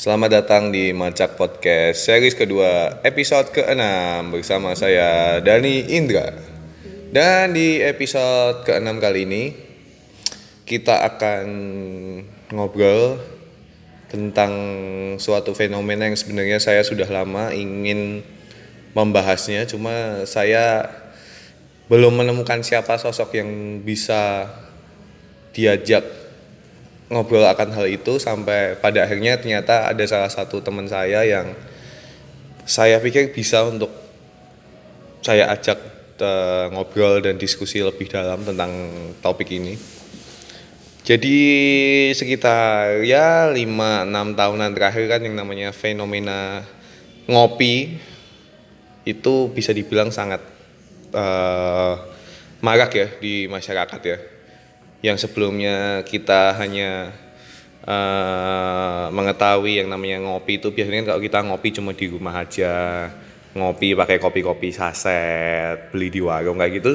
Selamat datang di Macak Podcast series kedua episode ke-6 bersama saya Dani Indra. Dan di episode ke-6 kali ini kita akan ngobrol tentang suatu fenomena yang sebenarnya saya sudah lama ingin membahasnya cuma saya belum menemukan siapa sosok yang bisa diajak ngobrol akan hal itu sampai pada akhirnya ternyata ada salah satu teman saya yang saya pikir bisa untuk saya ajak uh, ngobrol dan diskusi lebih dalam tentang topik ini. Jadi sekitar ya 5 6 tahunan terakhir kan yang namanya fenomena ngopi itu bisa dibilang sangat uh, marak ya di masyarakat ya yang sebelumnya kita hanya uh, mengetahui yang namanya ngopi itu biasanya kalau kita ngopi cuma di rumah aja. Ngopi pakai kopi-kopi saset beli di warung kayak gitu.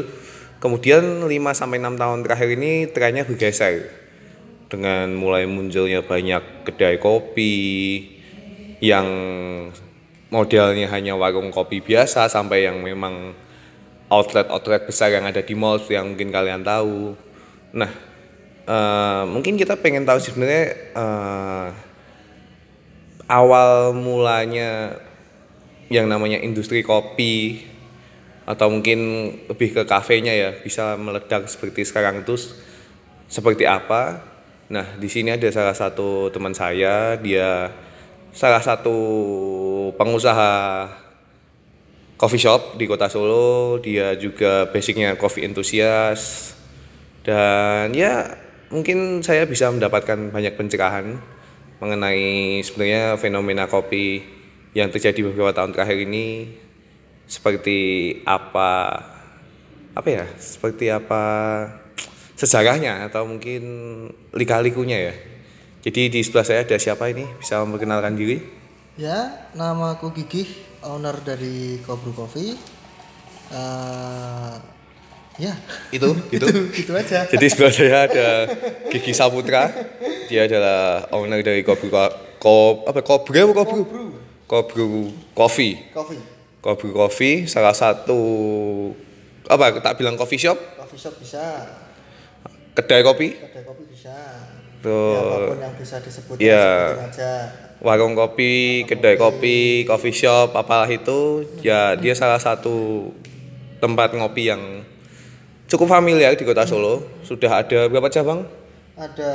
Kemudian 5 sampai 6 tahun terakhir ini trennya bergeser. Dengan mulai munculnya banyak kedai kopi yang modelnya hanya warung kopi biasa sampai yang memang outlet-outlet besar yang ada di mall yang mungkin kalian tahu Nah, uh, mungkin kita pengen tahu sebenarnya uh, awal mulanya yang namanya industri kopi atau mungkin lebih ke kafenya ya bisa meledak seperti sekarang itu seperti apa? Nah, di sini ada salah satu teman saya, dia salah satu pengusaha coffee shop di kota Solo, dia juga basicnya coffee enthusiast dan ya mungkin saya bisa mendapatkan banyak pencerahan mengenai sebenarnya fenomena kopi yang terjadi beberapa tahun terakhir ini seperti apa apa ya seperti apa sejarahnya atau mungkin lika-likunya ya. Jadi di sebelah saya ada siapa ini? Bisa memperkenalkan diri? Ya nama aku Gigi owner dari Kobru Coffee. Uh, Ya. Itu, itu, gitu aja. Jadi sebelah saya ada Gigi Saputra. Dia adalah owner dari Kobru Ko, apa Kobru apa Kobru? Kobru. Kobru Coffee. Coffee. Kobru Coffee salah satu apa tak bilang coffee shop? Coffee shop bisa. Kedai kopi? Kedai kopi bisa. Tuh. Ya, apa pun yang bisa disebut ya. aja. Warung kopi, kedai kopi, coffee shop, apalah itu, ya dia salah satu tempat ngopi yang cukup familiar di kota Solo. Sudah ada berapa cabang? Ada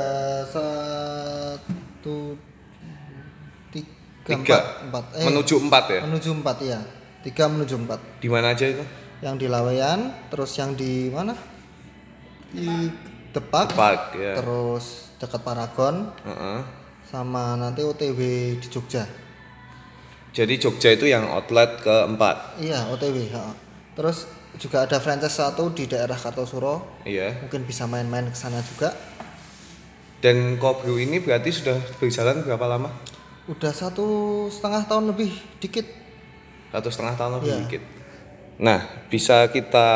satu tiga, tiga. empat, empat. Eh, menuju empat ya? Menuju empat ya. Tiga menuju empat. Di mana aja itu? Yang di Laweyan, terus yang di mana? Di Depak. Depak ya. Terus dekat Paragon. Uh -uh. Sama nanti OTW di Jogja. Jadi Jogja itu yang outlet keempat. Iya, OTW. Ha. Terus juga ada franchise satu di daerah Kartosuro. Iya. Mungkin bisa main-main ke sana juga. Dan Kobru ini berarti sudah berjalan berapa lama? Udah satu setengah tahun lebih dikit. Satu setengah tahun lebih Iya. dikit. Nah, bisa kita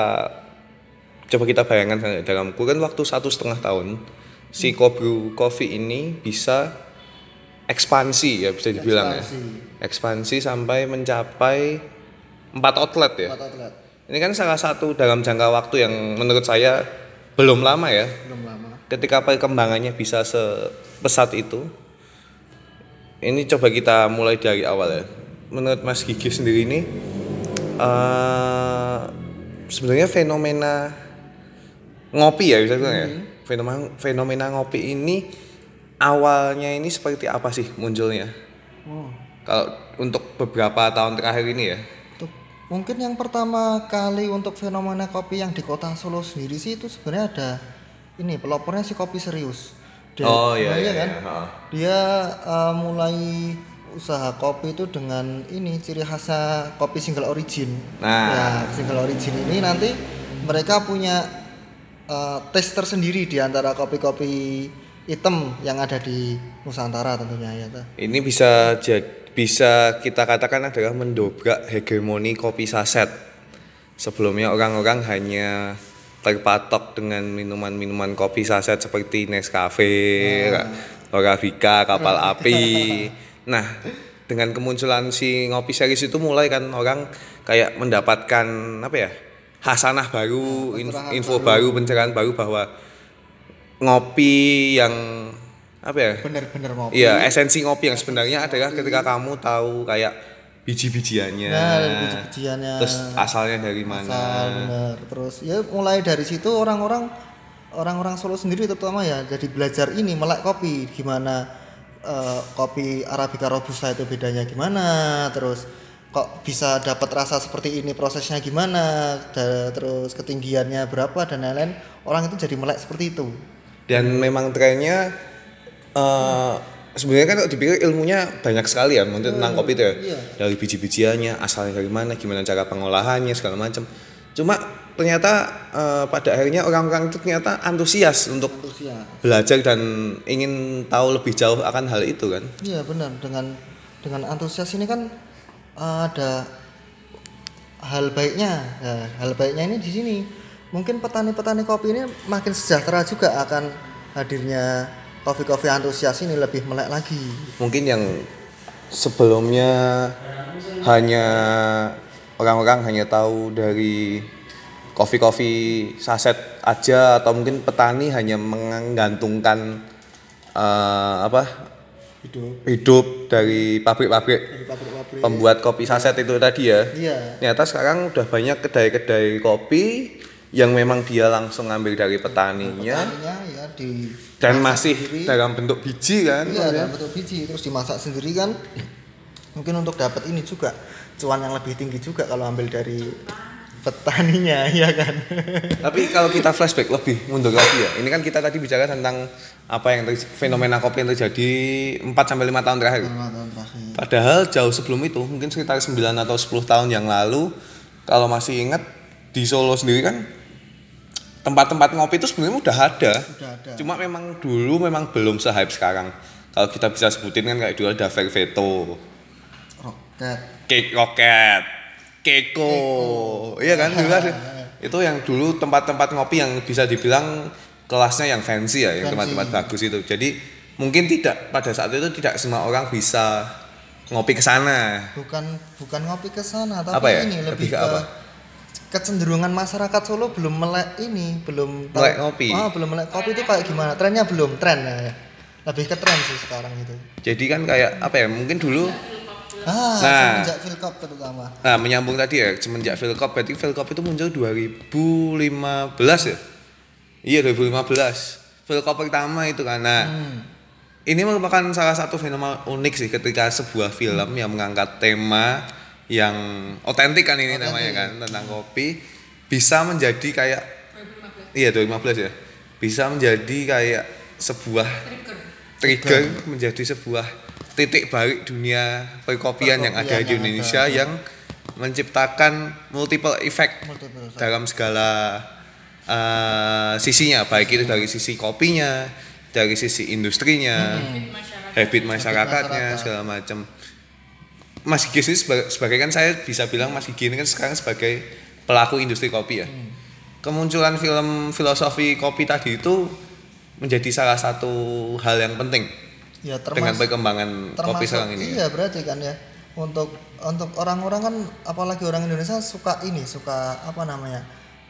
coba kita bayangkan dalam kurun waktu satu setengah tahun si Kobru Coffee ini bisa ekspansi ya bisa dibilang Ekspansi. ya. Ekspansi sampai mencapai empat outlet ya. Empat outlet. Ini kan salah satu dalam jangka waktu yang menurut saya belum lama ya. Belum lama. Ketika perkembangannya bisa sepesat itu, ini coba kita mulai dari awal ya. Menurut Mas Gigi sendiri ini, uh, sebenarnya fenomena ngopi ya bisa bilang ya. Fenomena fenomena ngopi ini awalnya ini seperti apa sih munculnya? Oh. Kalau untuk beberapa tahun terakhir ini ya. Mungkin yang pertama kali untuk fenomena kopi yang di kota Solo sendiri sih itu sebenarnya ada ini pelopornya si kopi serius. Dia, oh iya iya. kan? iya. Dia uh, mulai usaha kopi itu dengan ini ciri khasnya kopi single origin. Nah. Ya, single origin ini nanti mereka punya uh, tes tersendiri di antara kopi-kopi hitam yang ada di Nusantara tentunya ya. Ini bisa jadi bisa kita katakan adalah mendobrak hegemoni kopi saset. Sebelumnya orang-orang hanya terpatok dengan minuman-minuman kopi saset seperti Nescafe, Arabica, kapal api. Nah, dengan kemunculan si ngopi series itu mulai kan orang kayak mendapatkan apa ya? hasanah baru, in- pencerahan info baru, pencerahan baru bahwa ngopi yang apa ya? bener-bener ngopi. Iya, esensi ngopi yang sebenarnya adalah ketika kamu tahu kayak biji-bijiannya. nah dari biji-bijiannya. Terus asalnya dari mana? asal bener. Terus ya mulai dari situ orang-orang orang-orang Solo sendiri terutama ya jadi belajar ini melek kopi. Gimana eh, kopi arabica robusta itu bedanya gimana? Terus kok bisa dapat rasa seperti ini prosesnya gimana? Da- terus ketinggiannya berapa dan lain-lain. Orang itu jadi melek seperti itu. Dan memang trennya eh sebenarnya kan kalau dipikir ilmunya banyak sekali ya menurut tentang kopi itu ya. iya. Dari biji-bijiannya, asalnya dari mana, gimana cara pengolahannya segala macam. Cuma ternyata eh, pada akhirnya orang-orang itu ternyata antusias untuk usia belajar dan ingin tahu lebih jauh akan hal itu kan. Iya benar dengan dengan antusias ini kan uh, ada hal baiknya. Ya, hal baiknya ini di sini mungkin petani-petani kopi ini makin sejahtera juga akan hadirnya kopi-kopi antusias ini lebih melek lagi. Mungkin yang sebelumnya hanya orang-orang hanya tahu dari kopi-kopi saset aja atau mungkin petani hanya menggantungkan eh, apa Hidup hidup dari pabrik-pabrik dari pabrik-pabrik. pembuat kopi saset itu tadi ya. Iya. Ternyata sekarang udah banyak kedai-kedai kopi yang memang dia langsung ngambil dari petaninya Petaninya ya di dan masih sendiri. dalam bentuk biji kan. Iya dalam bentuk biji terus dimasak sendiri kan mungkin untuk dapat ini juga cuan yang lebih tinggi juga kalau ambil dari petaninya ya kan Tapi kalau kita flashback lebih mundur lagi ya. Ini kan kita tadi bicara tentang apa yang fenomena kopi yang terjadi 4 sampai 5 tahun terakhir. Lima tahun terakhir. Padahal jauh sebelum itu, mungkin sekitar 9 atau 10 tahun yang lalu kalau masih ingat di Solo sendiri kan tempat-tempat ngopi itu sebenarnya udah ada. Udah ada. Cuma memang dulu memang belum se-hype sekarang. Kalau kita bisa sebutin kan kayak dulu ada Verveto, Roket. Cake Rocket, Keko. Iya kan dulu ada. Itu yang dulu tempat-tempat ngopi yang bisa dibilang kelasnya yang fancy ya, yang tempat-tempat bagus itu. Jadi mungkin tidak pada saat itu tidak semua orang bisa ngopi ke sana. bukan bukan ngopi ke sana tapi Apa ya? ini Lebih lebih, ke ke, apa? Kecenderungan masyarakat Solo belum melek ini belum Melek ngopi. ah belum melek kopi itu kayak gimana trennya belum tren ya lebih ke tren sih sekarang itu Jadi kan kayak apa ya? Mungkin dulu ah Nah. semenjak Philcop terutama Nah, menyambung tadi ya, semenjak Philcop, berarti Philcop itu muncul 2015 ya? Iya, 2015. Philcop pertama itu karena Hmm. ini merupakan salah satu fenomena unik sih ketika sebuah film yang mengangkat tema yang otentik kan ini namanya kan tentang kopi bisa menjadi kayak iya 2015 ya. Bisa menjadi kayak sebuah trigger. menjadi sebuah titik balik dunia perkopian yang ada di yang Indonesia ada. yang menciptakan multiple effect Multiple effect. dalam segala eh, sisinya. Baik itu dari sisi kopinya dari sisi industrinya habit masyarakatnya masyarakat. segala macam Mas Gigi ini sebagai, sebagai kan saya bisa bilang Mas Gigi ini kan sekarang sebagai pelaku industri kopi ya. Kemunculan film filosofi kopi tadi itu menjadi salah satu hal yang penting ya dengan termasuk perkembangan kopi sekarang ini iya berarti kan ya. Untuk untuk orang-orang kan apalagi orang Indonesia suka ini suka apa namanya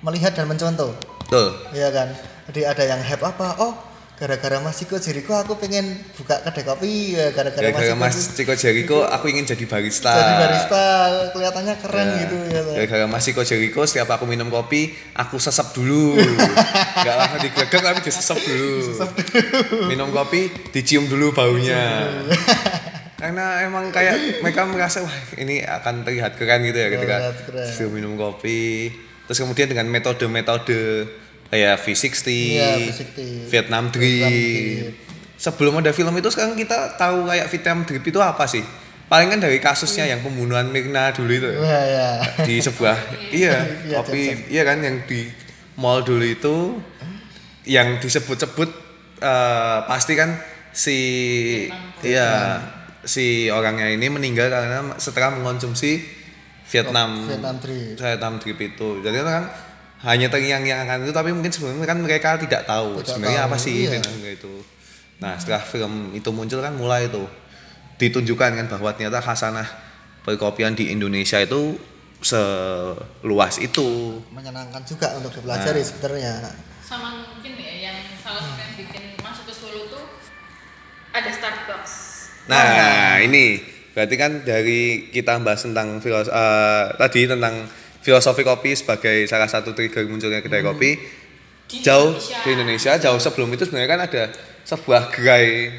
melihat dan mencontoh. Betul. Iya kan. Jadi ada yang hype apa? Oh, gara-gara Mas Ciko Jericho aku pengen buka kedai kopi ya gara-gara Mas Mas Ciko Ciko Jericho aku ingin jadi barista jadi barista kelihatannya keren Ya. gitu ya. kan. Gara-gara Mas Ciko Jericho setiap aku minum kopi, aku sesep dulu. Gak langsung diglegek tapi disesep dulu. minum kopi, dicium dulu baunya. Karena emang kayak mereka merasa wah ini akan terlihat keren gitu ya ketika Terlihat keren. sudah minum kopi. Terus kemudian dengan metode-metode kayak V60, Iya, V60, Vietnam Vietnam Drip. Drip. Sebelum ada film itu sekarang kita tahu kayak Vietnam Drip itu apa sih? Paling kan dari kasusnya yang pembunuhan Mirna dulu itu Wah ya. di sebuah iya Iya, kopi iya kan yang di mall dulu itu yang disebut-sebut eh, pasti kan si iya si orangnya ini meninggal karena setelah mengkonsumsi Vietnam Vietnam Drip. Vietnam drip itu jadi kan hanya terngiang-ngiangkan itu tapi mungkin sebenarnya kan mereka tidak tahu Tidak sebenarnya tahu, apa sih iya. Itu nah setelah film itu muncul kan mulai itu ditunjukkan kan bahwa ternyata khasanah perkopian di Indonesia itu seluas itu. menyenangkan juga untuk dipelajari Nah. sebenarnya sama mungkin ya yang salah satu yang bikin masuk ke Solo tuh ada Starbucks Nah, ini berarti kan dari kita bahas tentang filos eh, tadi tentang filosofi kopi sebagai salah satu trigger munculnya kedai kopi di jauh Indonesia. di Indonesia jauh sebelum itu sebenarnya kan ada sebuah gerai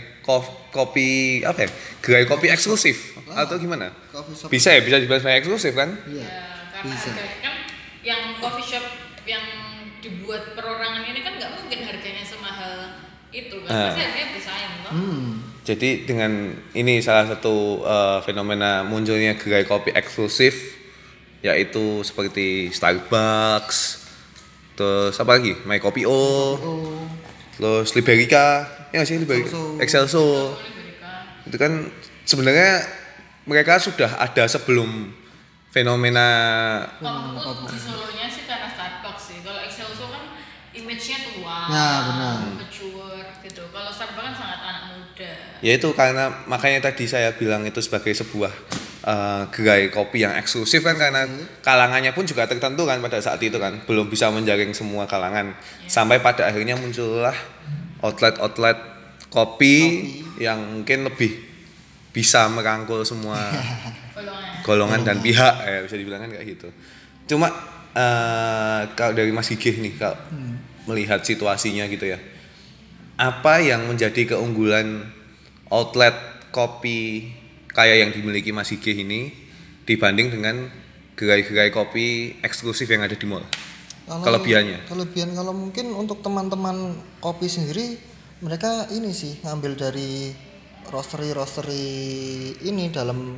kopi apa ya gerai kopi eksklusif atau gimana? Coffee shop. Bisa ya bisa dibilang sebagai eksklusif kan? Iya. Ya, karena Bisa. kan yang coffee shop yang dibuat perorangan ini kan nggak mungkin harganya semahal itu. Kan Ah. pasti harganya bersaing toh. Hmm. jadi dengan ini salah satu eh, fenomena munculnya gerai kopi eksklusif yaitu seperti Starbucks terus apa lagi? My Kopi O oh terus Liberica ya nggak sih Liberica? Excelso. Itu kan sebenarnya mereka sudah ada sebelum fenomena kalau aku di Solonya sih karena Starbucks sih. Kalau Excelso kan image-nya tua Ya, benar. mature gitu. Kalau Starbucks kan sangat anak muda. Ya itu karena makanya tadi saya bilang itu sebagai sebuah eh, gerai kopi yang eksklusif kan karena kalangannya pun juga tertentu kan pada saat itu kan belum bisa menjaring semua kalangan. Sampai pada akhirnya muncullah outlet-outlet kopi, yang mungkin lebih bisa merangkul semua golongan. golongan dan pihak ya bisa dibilang kan kayak gitu. Cuma eh, kalau dari Mas Gigih nih kalau melihat situasinya gitu ya apa yang menjadi keunggulan outlet kopi kayak yang dimiliki Mas Gigih ini dibanding dengan gerai-gerai kopi eksklusif yang ada di mall Kelebihannya? kelebihan kalau mungkin untuk teman-teman kopi sendiri mereka ini sih ngambil dari roastery roastery ini dalam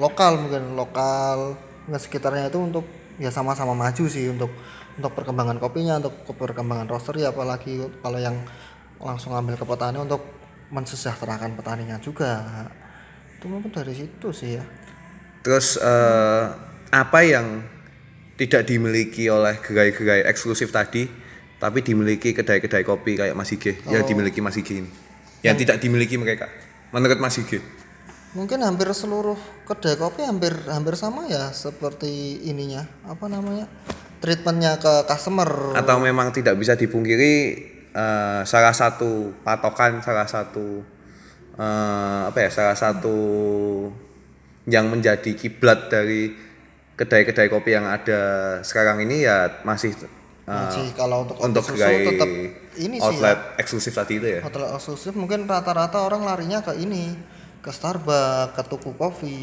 lokal mungkin lokal nggak sekitarnya itu untuk ya sama-sama maju sih untuk untuk perkembangan kopinya untuk ke- perkembangan roastery apalagi kalau yang langsung ambil ke petani untuk mensejahterakan petaninya juga itu mungkin dari situ sih ya. Terus eh, apa yang tidak dimiliki oleh gerai-gerai eksklusif tadi tapi dimiliki kedai-kedai kopi kayak Mas Gigih yang dimiliki Mas Gigih ini. Yang tidak dimiliki mereka. Menurut Mas Gigih mungkin hampir seluruh kedai kopi hampir hampir sama ya seperti ininya. Apa namanya? Treatmentnya ke customer. Atau memang tidak bisa dipungkiri eh, salah satu patokan salah satu eh, apa ya salah satu yang menjadi kiblat dari kedai-kedai kopi yang ada sekarang ini ya masih eh, Masih kalau untuk untuk susu tetap ini sih outlet ya eksklusif tadi itu ya? Hotel eksklusif mungkin rata-rata orang larinya ke ini ke Starbucks ke tuku kopi.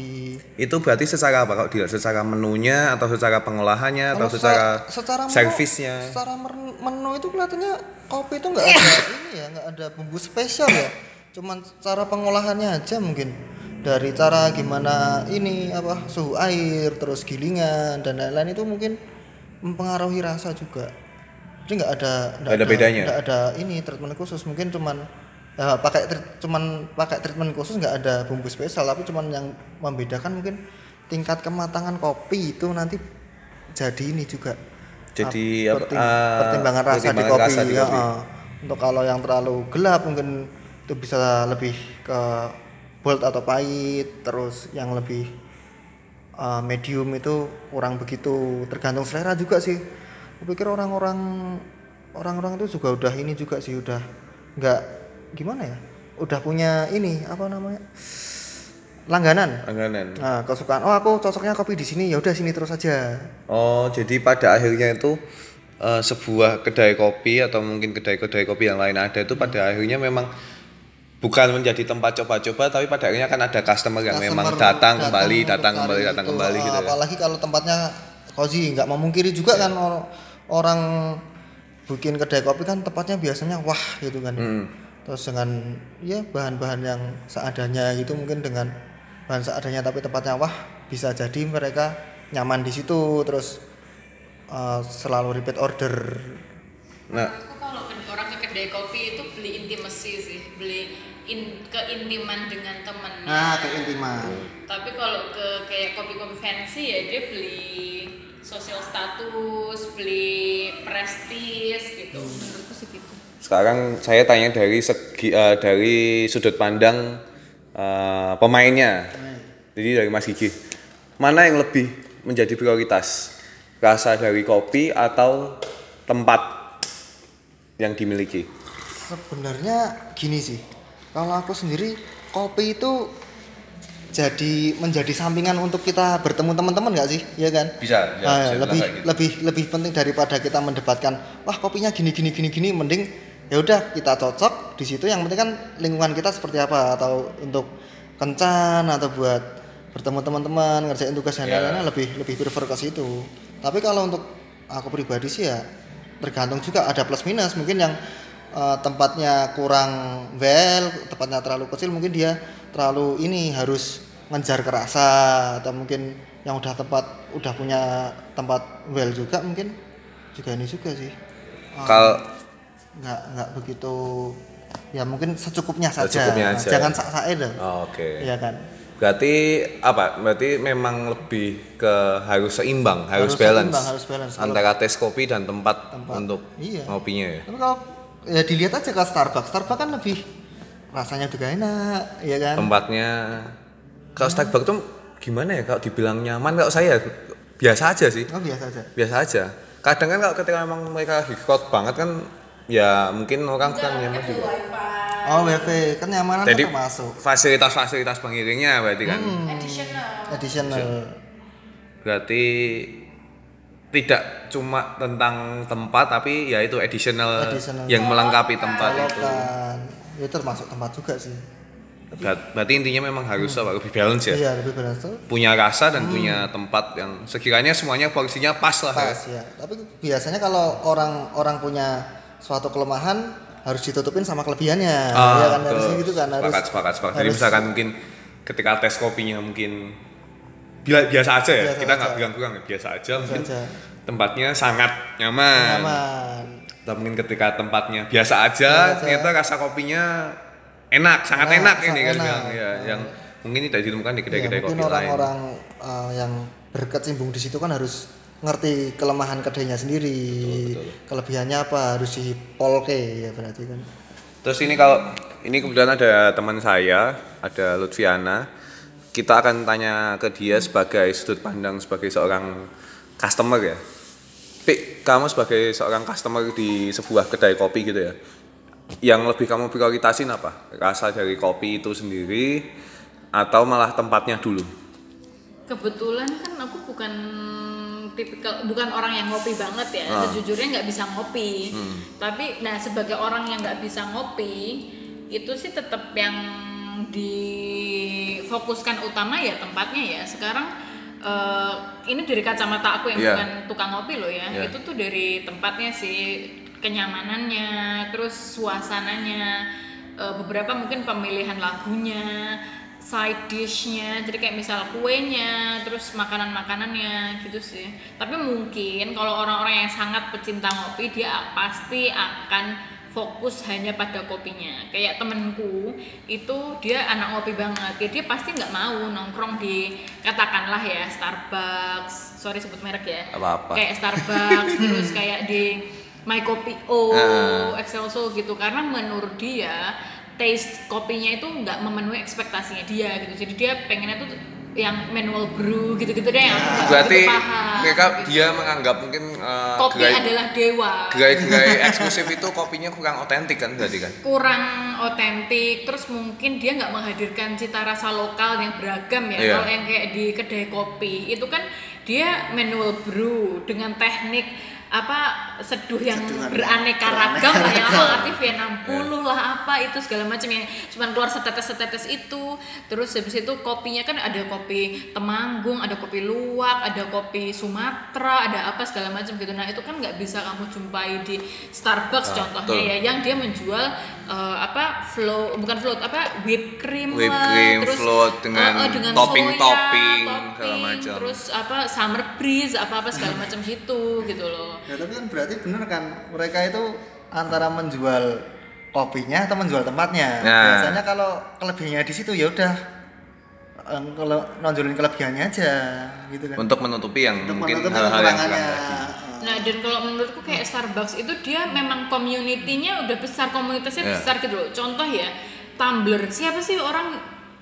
Itu berarti secara apa? Kalau dilihat secara menunya atau secara pengolahannya atau Kalau secara, secara, secara menu- servisnya? secara men- menu itu kelihatannya kopi itu nggak ada ini ya nggak ada bumbu spesial ya cuman cara pengolahannya aja mungkin dari cara gimana ini apa suhu air terus gilingan dan lain-lain itu mungkin mempengaruhi rasa juga jadi nggak ada nggak Ada bedanya? nggak ada ini treatment khusus mungkin cuman ya, pakai cuman pakai treatment khusus nggak ada bumbu spesial tapi cuman yang membedakan mungkin tingkat kematangan kopi itu nanti jadi ini juga Jadi, Ah, pertim- ah, pertimbangan rasa di pertimbangan kopi, rasa di ya, kopi. ah. untuk kalau yang terlalu gelap mungkin itu bisa lebih ke bold atau pahit terus yang lebih ah, medium itu kurang begitu tergantung selera juga sih. Aku pikir orang-orang orang-orang itu juga udah ini juga sih udah nggak gimana ya udah punya ini apa namanya langganan. Langganan. Nah kesukaan oh aku cocoknya kopi di sini ya udah sini terus aja. Oh, jadi pada akhirnya itu eh, sebuah kedai kopi atau mungkin kedai-kedai kopi yang lain ada itu pada akhirnya memang bukan menjadi tempat coba-coba tapi pada akhirnya kan ada customer yang memang Customer datang kembali, untuk datang kembali, datang itu. kembali gitu ya. apalagi kalau tempatnya cozy nggak memungkiri juga Iya. kan or- orang bikin kedai kopi kan tempatnya biasanya wah gitu kan Hmm. terus dengan ya bahan-bahan yang seadanya gitu mungkin dengan bahan seadanya tapi tempatnya wah bisa jadi mereka nyaman di situ terus uh, selalu repeat order Nah, Aku kalau orang ke kedai kopi itu beli intimacy sih, in, keintiman dengan temen. nah keintiman Tapi kalau ke kayak kopi-kopi fancy ya dia beli sosial status, beli prestis gitu. Menurutku sih gitu. sekarang saya tanya dari segi eh, dari sudut pandang eh, pemainnya. Jadi dari Mas Gigi, mana yang lebih menjadi prioritas? Rasa dari kopi atau tempat yang dimiliki? Sebenarnya gini sih. Kalau aku sendiri kopi itu jadi menjadi sampingan untuk kita bertemu teman-teman nggak sih? Iya kan? Bisa, ya, Ah, bisa lebih gitu. lebih lebih penting daripada kita mendebatkan wah kopinya gini gini gini gini mending ya udah kita cocok di situ yang penting kan lingkungan kita seperti apa atau untuk kencan atau buat bertemu teman-teman ngerjain tugas dan Ya. lain-lainnya lebih lebih prefer ke situ. Tapi kalau untuk aku pribadi sih ya tergantung juga ada plus minus mungkin yang eh, tempatnya kurang well tempatnya terlalu kecil mungkin dia terlalu ini harus ngejar kerasa atau mungkin yang udah tempat udah punya tempat well juga mungkin juga ini juga sih Kalau nggak nggak begitu ya mungkin secukupnya saja Secukupnya aja. jangan sak-sae dong Oh, Oke. Iya kan Berarti apa? Berarti memang lebih ke harus seimbang, harus, Harus balance, seimbang, harus balance. Antara tes kopi dan tempat, Tempat. untuk Iya. ngopinya ya. tapi kalau ya dilihat aja ke Starbucks Starbucks kan lebih rasanya juga enak ya kan Tempatnya kalau Starbucks tuh gimana ya? Kalau dibilang nyaman, kalau saya biasa aja sih, oh biasa aja biasa aja. Kadang kan kalau ketika memang mereka hot banget kan, ya mungkin orang kurang nyaman juga. oh WiFi kan nyamanan Jadi kan termasuk fasilitas-fasilitas pengiringnya berarti kan. Hmm. additional additional Berarti tidak cuma tentang tempat tapi ya itu additional, Additional. yang melengkapi tempat itu. colokan itu termasuk tempat juga sih Ber- Berarti intinya memang harus apa, lebih balance ya. iya lebih balance tuh Punya rasa dan punya tempat yang sekiranya semuanya porsinya pas lah ya. pas ya tapi biasanya kalau orang orang punya suatu kelemahan harus ditutupin sama kelebihannya Ah, ya kan harus betul. gitu kan harus sepakat, sepakat, sepakat. Jadi harus- misalkan mungkin ketika tes kopinya mungkin bila biasa aja ya, Biasa kita nggak aja. bilang-bilang ya, biasa aja mungkin aja. tempatnya sangat nyaman. nyaman Atau mungkin ketika tempatnya biasa aja, Biasa aja. ternyata rasa kopinya enak, sangat Enak, enak, ini kan enak. bilang. ya, yang mungkin tidak ditemukan di ya, kedai-kedai mungkin kopi lain. orang-orang uh, yang berkecimpung di situ kan harus ngerti kelemahan kedainya sendiri kelebihannya apa harus dipolke ya berarti kan Terus ini kalau ini kebetulan ada teman saya, ada Lutfiana. Kita akan tanya ke dia sebagai sudut pandang sebagai seorang customer ya. Pik, kamu sebagai seorang customer di sebuah kedai kopi gitu ya. Yang lebih kamu prioritasin apa? Rasa dari kopi itu sendiri atau malah tempatnya dulu? kebetulan kan aku bukan tipikal bukan orang yang ngopi banget ya Ah. sejujurnya nggak bisa ngopi Hmm. tapi nah sebagai orang yang nggak bisa ngopi itu sih tetap yang difokuskan utama ya tempatnya ya sekarang eh, ini dari kacamata aku yang Iya. bukan tukang ngopi loh ya Iya. itu tuh dari tempatnya sih kenyamanannya terus suasananya eh, beberapa mungkin pemilihan lagunya side dishnya jadi kayak misal kuenya terus makanan makanannya gitu sih tapi mungkin kalau orang-orang yang sangat pecinta ngopi dia pasti akan fokus hanya pada kopinya. Kayak temenku itu dia anak ngopi banget. Ya dia pasti nggak mau nongkrong di katakanlah ya Starbucks. Sorry sebut merek ya. Apa-apa. kayak Starbucks terus kayak di My Kopi O Ah. Excelso gitu. Karena menurut dia taste kopinya itu nggak memenuhi ekspektasinya dia gitu. Jadi dia pengennya tuh yang manual brew gitu-gitu deh yang nggak Berarti paham, mereka gitu. dia menganggap mungkin eh, kopi gerai- adalah dewa gerai-gerai eksklusif itu kopinya kurang otentik kan berarti kan? kurang otentik terus mungkin dia nggak menghadirkan cita rasa lokal yang beragam ya Iya. kalau yang kayak di kedai kopi itu kan dia manual brew dengan teknik apa seduh yang Seduhan beraneka ragam lah yang ragam. aktif ya 60 lah apa itu segala macam yang cuma keluar setetes-setetes itu terus habis itu kopinya kan ada kopi Temanggung ada kopi Luwak ada kopi Sumatera ada apa segala macam gitu nah itu kan nggak bisa kamu jumpai di Starbucks Ah, contohnya betul. ya yang dia menjual eh, apa flow bukan float apa whipped cream Whipped lah cream, terus float dengan eh, eh, dengan topping-topping, soya, segala topping, macam. terus apa summer breeze apa apa segala macam gitu gitu loh ya tapi kan berarti bener kan mereka itu antara menjual kopinya atau menjual tempatnya Nah. biasanya kalau kelebihannya di situ ya udah eh, kalau nonjolin kelebihannya aja gitu kan Untuk menutupi yang Untuk mungkin hal-hal yang kekurangannya. kurang lagi. Nah dan kalau menurutku kayak Starbucks itu dia memang community-nya udah besar komunitasnya Iya. besar gitu loh. Contoh ya Tumblr siapa sih orang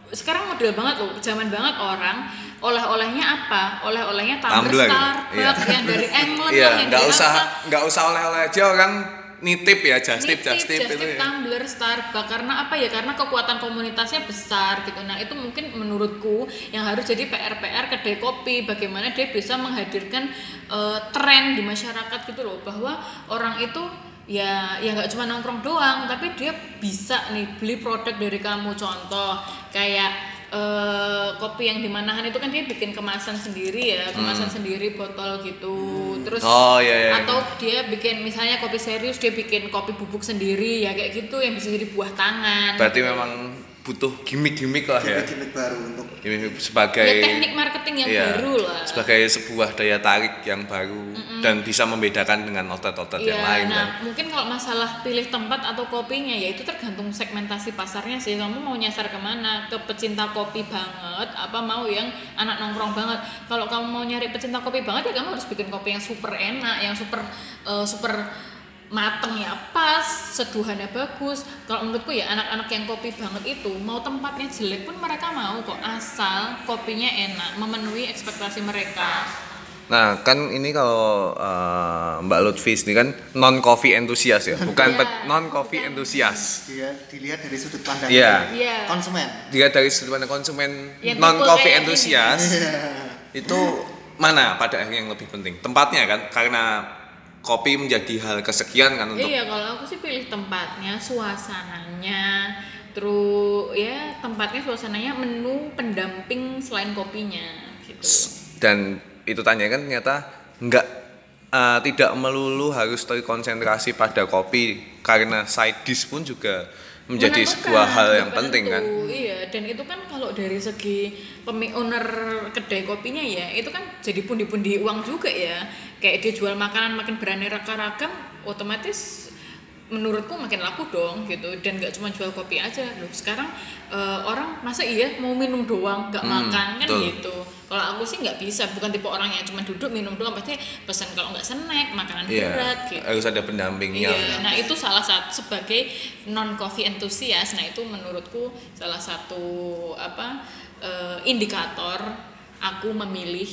sekarang model banget loh, zaman banget orang oleh-olehnya apa? Oleh-olehnya tumbler Tumbler, Starbucks iya. yang dari England Iya, yang nggak usah nggak usah oleh-oleh aja orang nitip ya, just tip, Nitip, just tip itu tip ya. tumbler Starbucks karena apa ya karena kekuatan komunitasnya besar gitu nah itu mungkin menurutku yang harus jadi PR PR kedai kopi bagaimana dia bisa menghadirkan eh, tren di masyarakat gitu loh bahwa orang itu ya ya nggak cuma nongkrong doang tapi dia bisa nih beli produk dari kamu contoh kayak eh, kopi yang di Manahan itu kan dia bikin kemasan sendiri ya kemasan sendiri botol gitu terus Hmm. Oh, iya, iya. atau dia bikin misalnya kopi serius dia bikin kopi bubuk sendiri ya kayak gitu yang bisa jadi buah tangan Berarti memang butuh gimmick-gimmick lah ya. gimmick baru untuk Gimmick sebagai ya teknik marketing yang Iya, baru lah sebagai sebuah daya tarik yang baru dan bisa membedakan dengan outlet-outlet yang Iya, lain nah kan. mungkin kalau masalah pilih tempat atau kopinya ya itu tergantung segmentasi pasarnya sih. Kamu mau nyasar ke mana? Ke pecinta kopi banget, apa mau yang anak nongkrong banget? Kalau kamu mau nyari pecinta kopi banget ya kamu harus bikin kopi yang super enak, yang super eh, super mateng ya pas, seduhannya bagus. Kalau menurutku ya anak-anak yang kopi banget itu mau tempatnya jelek pun mereka mau kok asal kopinya enak, memenuhi ekspektasi mereka. Nah, kan ini kalau eh, Mbak Lutfi ini kan non coffee enthusiast ya, bukan Iya, pet- non coffee bukan. enthusiast. dia dilihat dari sudut pandang Iya. Iya. konsumen Jika dari sudut pandang konsumen Yang non tipe coffee kayak enthusiast itu mana pada akhirnya yang lebih penting? Tempatnya kan karena kopi menjadi hal kesekian kan untuk Iya, kalau aku sih pilih tempatnya, suasananya, terus ya tempatnya, suasananya, menu pendamping selain kopinya gitu. dan itu tanya kan ternyata nggak eh, tidak melulu harus terkonsentrasi pada kopi karena side dish pun juga menjadi sebuah hal yang penting kan penentu. Iya, dan itu kan kalau dari segi pemi owner kedai kopinya ya, itu kan jadi pundi-pundi uang juga ya. Kayak dia jual makanan makin beraneka ragam, otomatis menurutku makin laku dong gitu dan nggak cuma jual kopi aja loh sekarang eh, orang masa iya mau minum doang nggak Hmm, makan kan betul. gitu kalau aku sih nggak bisa bukan tipe orang yang cuma duduk minum doang pasti pesan kalau nggak snack makanan Iya, berat gitu harus ada pendampingnya Iya, nah itu salah satu sebagai non coffee enthusiast. Nah itu menurutku salah satu apa eh, indikator aku memilih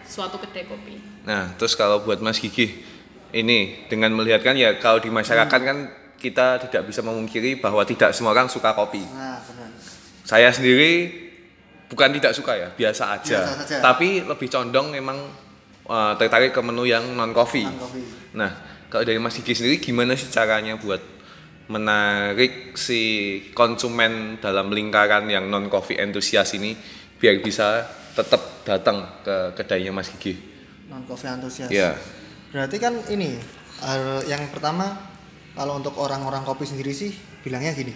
suatu kedai kopi. Nah, terus kalau buat Mas Gigi, ini dengan melihat kan ya kalau di masyarakat Hmm. kan kita tidak bisa memungkiri bahwa tidak semua orang suka kopi. nah benar Saya sendiri bukan tidak suka ya, biasa aja. Biasa saja. Tapi lebih condong memang uh, tertarik ke menu yang non kopi Nah, kalau dari Mas Gigi sendiri gimana sih caranya buat menarik si konsumen dalam lingkaran yang non coffee entusias ini biar bisa tetap datang ke kedainya Mas Gigi? non kopi antusias Iya. Berarti kan ini eh, yang pertama kalau untuk orang-orang kopi sendiri sih bilangnya gini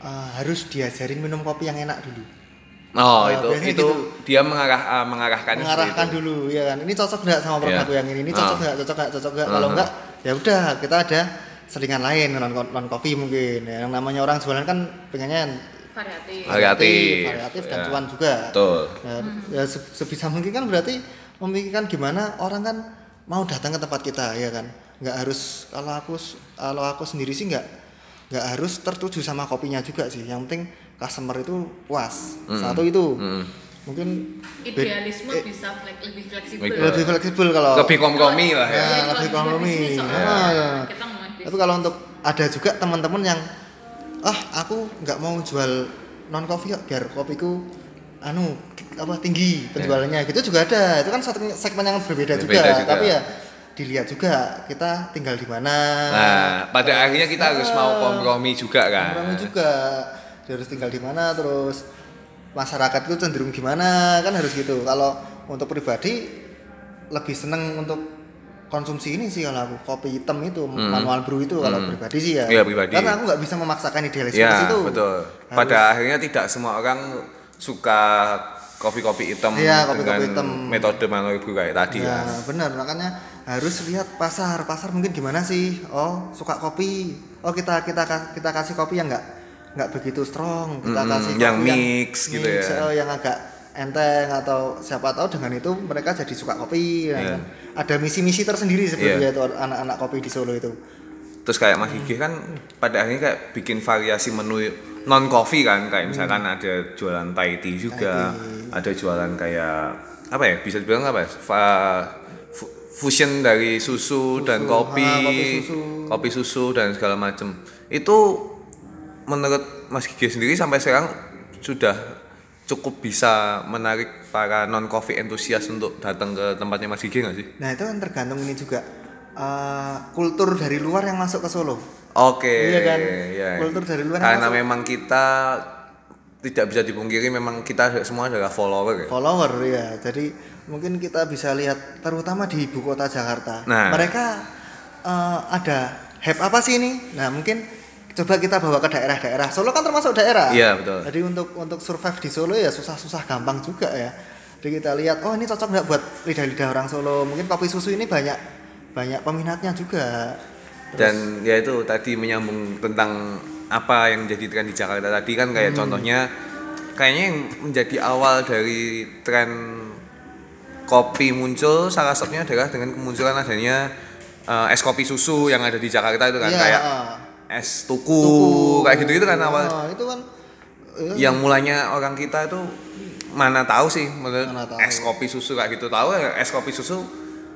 eh, harus diajarin minum kopi yang enak dulu Oh, Oh, itu itu gitu. dia mengarah uh, mengarahkan mengarahkan dulu ya kan ini cocok nggak sama produk Iya. aku yang ini ini cocok Ah. nggak cocok nggak cocok nggak kalau Ah. nggak ya udah kita ada selingan lain non non kopi mungkin yang namanya orang jualan kan pengennya Variatif. Variatif. variatif dan Ya. cuan juga Betul. ya, ya se- sebisa mungkin kan berarti memikirkan gimana orang kan mau datang ke tempat kita ya kan nggak harus kalau aku kalau aku sendiri sih nggak nggak harus tertuju sama kopinya juga sih yang penting customer itu puas satu itu Mm. mungkin Idealisme eh, bisa flek- lebih fleksibel. Lebih- lebih fleksibel kalau Lebih kompromi lah ya. Ya, Iya, lebih kalau kompromi. Ah, ya. Bisnis. tapi kalau untuk ada juga teman-teman yang ah aku nggak mau jual non kopi kok biar kopiku anu apa tinggi penjualannya gitu juga ada itu kan satu segmen yang berbeda, juga. Berbeda juga. tapi ya dilihat juga kita tinggal di mana Nah, pada akhirnya kita harus mau kompromi juga kan. kompromi juga Dia harus tinggal di mana terus masyarakat itu cenderung gimana kan harus gitu kalau untuk pribadi lebih seneng untuk konsumsi ini sih kalau aku kopi hitam itu manual brew itu kalau pribadi sih ya Hmm. Iya, pribadi. karena aku nggak bisa memaksakan idealisme Ya, itu betul. Pada akhirnya tidak semua orang suka kopi-kopi hitam Iya, kopi-kopi dengan hitam. metode manual brew kayak tadi ya kan. benar makanya harus lihat pasar pasar mungkin gimana sih oh suka kopi oh kita kita kita kasih kopi yang nggak nggak begitu strong kita Mm-mm, kasih yang kopi mix gitu ya. oh, yang agak enteng atau siapa tahu dengan itu mereka jadi suka kopi ya Iya. kan. ada misi-misi tersendiri sebenarnya itu anak-anak kopi di Solo itu Terus kayak Mas Gigi kan pada akhirnya kayak bikin variasi menu non coffee kan kayak misalkan ada jualan Thai tea juga ada jualan kayak apa ya bisa dibilang apa ya Fa- fusion dari susu, dan kopi ah, kopi susu. kopi susu dan segala macam itu menurut Mas Gigi sendiri sampai sekarang sudah cukup bisa menarik para non coffee entusias untuk datang ke tempatnya Mas Gigi nggak sih? Nah itu kan tergantung ini juga eh, kultur dari luar yang masuk ke Solo. Oke. Iya kan? iya. Kultur dari luar Karena masuk. memang kita tidak bisa dipungkiri memang kita semua adalah follower ya. Follower ya. Jadi mungkin kita bisa lihat terutama di ibu kota Jakarta. Nah. Mereka eh, ada hype apa sih ini? Nah mungkin coba kita bawa ke daerah-daerah. Solo kan termasuk daerah. Iya, betul. Jadi untuk untuk survive di Solo ya susah-susah gampang juga ya. Jadi kita lihat oh ini cocok nggak buat lidah-lidah orang Solo. Mungkin kopi susu ini banyak banyak peminatnya juga. Dan ya itu tadi menyambung tentang apa yang menjadi tren di Jakarta tadi kan kayak contohnya kayaknya yang menjadi awal dari tren kopi muncul salah satunya adalah dengan kemunculan adanya eh, es kopi susu yang ada di Jakarta itu kan Iya, kayak ah. es tuku, kayak gitu gitu kan awal. Oh, itu kan eh, yang mulanya orang kita itu mana tahu sih menurut Mana tahu. es kopi susu kayak gitu. Tahu ya es kopi susu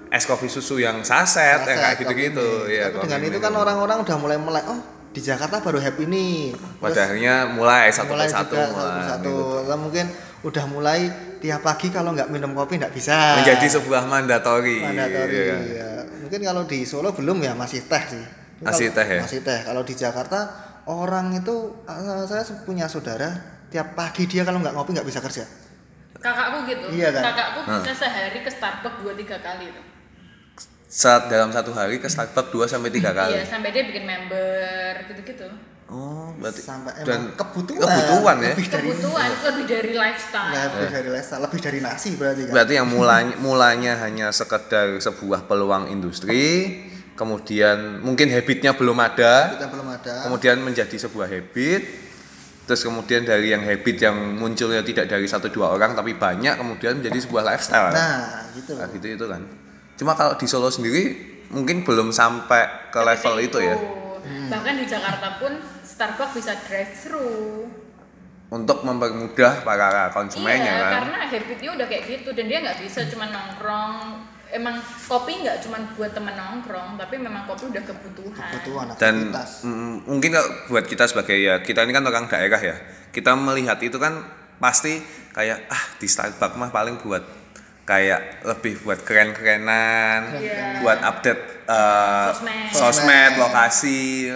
es kopi susu yang saset, yang kayak Saset, gitu-gitu ya Tapi dengan itu kan orang-orang udah mulai mulai oh di Jakarta baru happy ini. pada akhirnya mulai satu mulai persatu juga mulai satu persatu. gitu. Lah mungkin udah mulai tiap pagi kalau nggak minum kopi nggak bisa. menjadi sebuah mandatori, mandatori. iya kan? ya. Mungkin kalau di Solo belum ya masih teh sih. Ini Masih kalau- teh ya? Masih teh. Kalau di Jakarta orang itu eh, saya punya saudara tiap pagi dia kalau nggak ngopi nggak bisa kerja. kakakku gitu Iya kan? kakakku bisa sehari ke Starbucks dua tiga kali tuh saat dalam satu hari ke Starbucks 2 sampai tiga kali iya sampai dia bikin member gitu gitu oh berarti Sampai dan kebutuhan. kebutuhan ya Lebih dari kebutuhan lebih dari lifestyle lebih dari lifestyle, lebih dari nasi berarti kan. berarti yang mulanya mulanya hanya sekedar sebuah peluang industri kemudian mungkin habitnya belum ada Kita belum ada. kemudian menjadi sebuah habit terus kemudian dari yang habit yang munculnya tidak dari satu dua orang tapi banyak kemudian menjadi sebuah lifestyle Nah, gitu. Nah, gitu itu kan cuma kalau di Solo sendiri mungkin belum sampai ke level Seperti itu ya. bahkan di Jakarta pun Starbucks bisa drive thru untuk mempermudah para konsumennya iya kan? karena habitnya udah kayak gitu. Dan dia nggak bisa cuma nongkrong. Emang kopi nggak cuma buat temen nongkrong tapi memang kopi udah kebutuhan. Kebutuhan dan aktivitas. mm, mungkin kalau buat kita sebagai ya kita ini kan orang daerah ya. Kita melihat itu kan pasti kayak ah di Starbucks mah paling buat kayak lebih buat keren-kerenan Iya. buat update uh, Sosmed. sosmed lokasi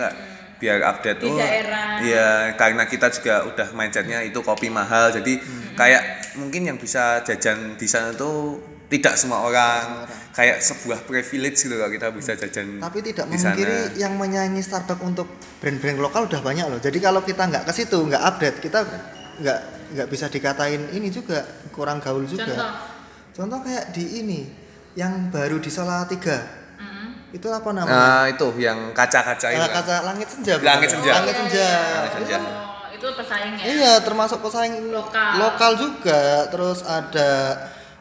biar update Di oh, daerah. iya karena kita juga udah mindsetnya itu kopi mahal jadi Hmm. kayak mungkin yang bisa jajan di sana tuh tidak semua orang kayak sebuah privilege gitu loh kita bisa jajan Tapi tidak memungkiri yang menyanyi Starbucks untuk brand-brand lokal udah banyak loh. Jadi kalau kita nggak ke situ, nggak update, kita nggak nggak bisa dikatain ini juga kurang gaul juga. contoh Contoh kayak di ini yang baru di Salatiga. mm, Itu apa namanya? Nah, itu yang kaca-kaca itu. Kaca langit senja. Langit senja. Langit senja. Langit senja. oh, itu pesaingnya Iya, termasuk pesaing Lokal. lokal juga. Terus ada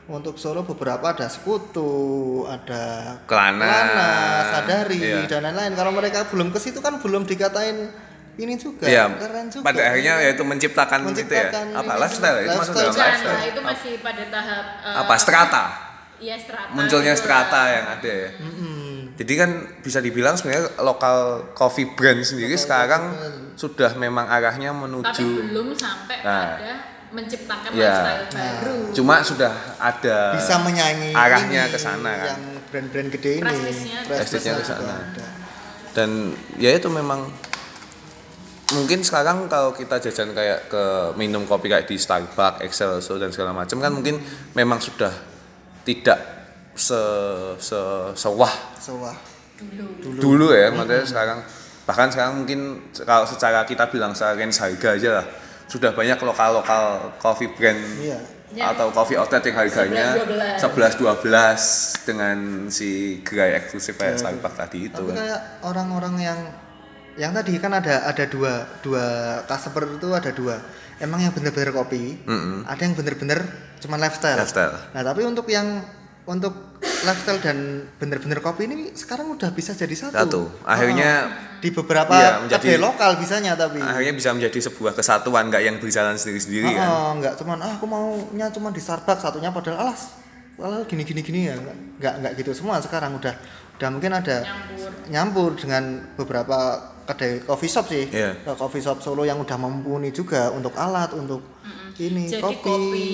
untuk Solo beberapa ada sekutu, ada Kelana. Kelana, sadari Iya. dan lain-lain. Kalau mereka belum ke situ kan belum dikatain ini juga. Iya. Keren juga. Pada akhirnya yaitu menciptakan, gitu ya. Menciptakan Apa lifestyle? juga. Itu masuk dalam lifestyle. nah, itu masih pada tahap eh, Apa strata? iya strata Munculnya strata lah. yang ada ya. Jadi kan bisa dibilang sebenarnya lokal coffee brand sendiri sekarang sudah memang arahnya tapi menuju belum sampai Nah. pada menciptakan Iya. lifestyle baru cuma sudah ada bisa menyanyi arahnya ke sana kan. yang brand-brand gede ini Prestisnya. Ke sana. ada. dan ya itu memang mungkin sekarang kalau kita jajan kayak ke minum kopi kayak di Starbucks, Excelso dan segala macam kan mungkin memang sudah tidak se se sewah Sewah. dulu dulu ya maksudnya sekarang bahkan sekarang mungkin kalau secara kita bilang secara range harga aja lah sudah banyak lokal lokal coffee brand Iya. Ya. atau coffee outlet yang harganya 11, 11 12 dengan si gerai eksklusif kayak Starbucks tadi itu Tapi kan. kayak orang-orang yang yang tadi kan ada ada dua dua customer itu ada dua. Emang yang bener-bener kopi, Mm-mm. ada yang bener-bener cuma lifestyle. Lifestyle. Nah tapi untuk yang untuk lifestyle dan bener-bener kopi ini sekarang udah bisa jadi satu. Satu. Akhirnya di beberapa Iya, menjadi- kedai lokal bisanya tapi. akhirnya bisa menjadi sebuah kesatuan nggak yang berjalan sendiri-sendiri kan. Oh, enggak cuman ah aku maunya cuman di Starbucks satunya padahal alas padahal gini gini gini ya enggak, enggak gitu semua sekarang udah udah mungkin ada Nyampur. nyampur dengan beberapa kedai coffee shop sih Iya. Ke coffee shop Solo yang udah mumpuni juga untuk alat untuk ini Jadi kopi, kopi